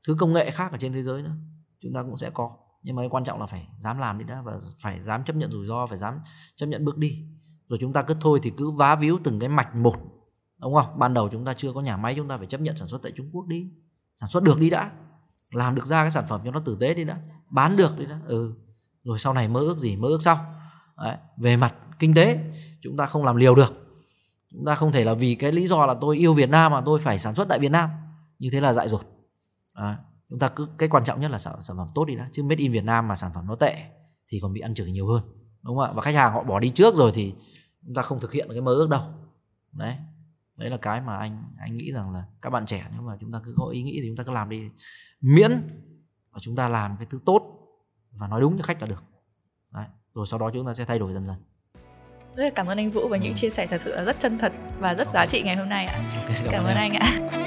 S2: thứ công nghệ khác ở trên thế giới nữa chúng ta cũng sẽ có. Nhưng mà cái quan trọng là phải dám làm đi đã và phải dám chấp nhận rủi ro, phải dám chấp nhận bước đi. Rồi chúng ta cứ thôi thì cứ vá víu từng cái mạch một, đúng không? Ban đầu chúng ta chưa có nhà máy, chúng ta phải chấp nhận sản xuất tại Trung Quốc đi. Sản xuất được đi đã, làm được ra cái sản phẩm cho nó tử tế đi đã, bán được đi đã. Ừ rồi sau này mơ ước gì, mơ ước sau. Đấy. về mặt kinh tế chúng ta không làm liều được. Chúng ta không thể là vì cái lý do là tôi yêu Việt Nam mà tôi phải sản xuất tại Việt Nam. Như thế là dại dột. À, chúng ta cứ cái quan trọng nhất là sản, sản phẩm tốt đi đã. Chứ made in Việt Nam mà sản phẩm nó tệ thì còn bị ăn chửi nhiều hơn. Đúng không ạ? Và khách hàng họ bỏ đi trước rồi thì chúng ta không thực hiện được cái mơ ước đâu. Đấy. Đấy là cái mà anh anh nghĩ rằng là các bạn trẻ nếu mà chúng ta cứ có ý nghĩ thì chúng ta cứ làm đi. Miễn và chúng ta làm cái thứ tốt và nói đúng cho khách là được. Đấy. rồi sau đó chúng ta sẽ thay đổi dần dần
S1: rất là cảm ơn anh Vũ và những ừ. chia sẻ thật sự là rất chân thật và rất giá trị ngày hôm nay ạ. Okay, cảm, cảm ơn anh ạ.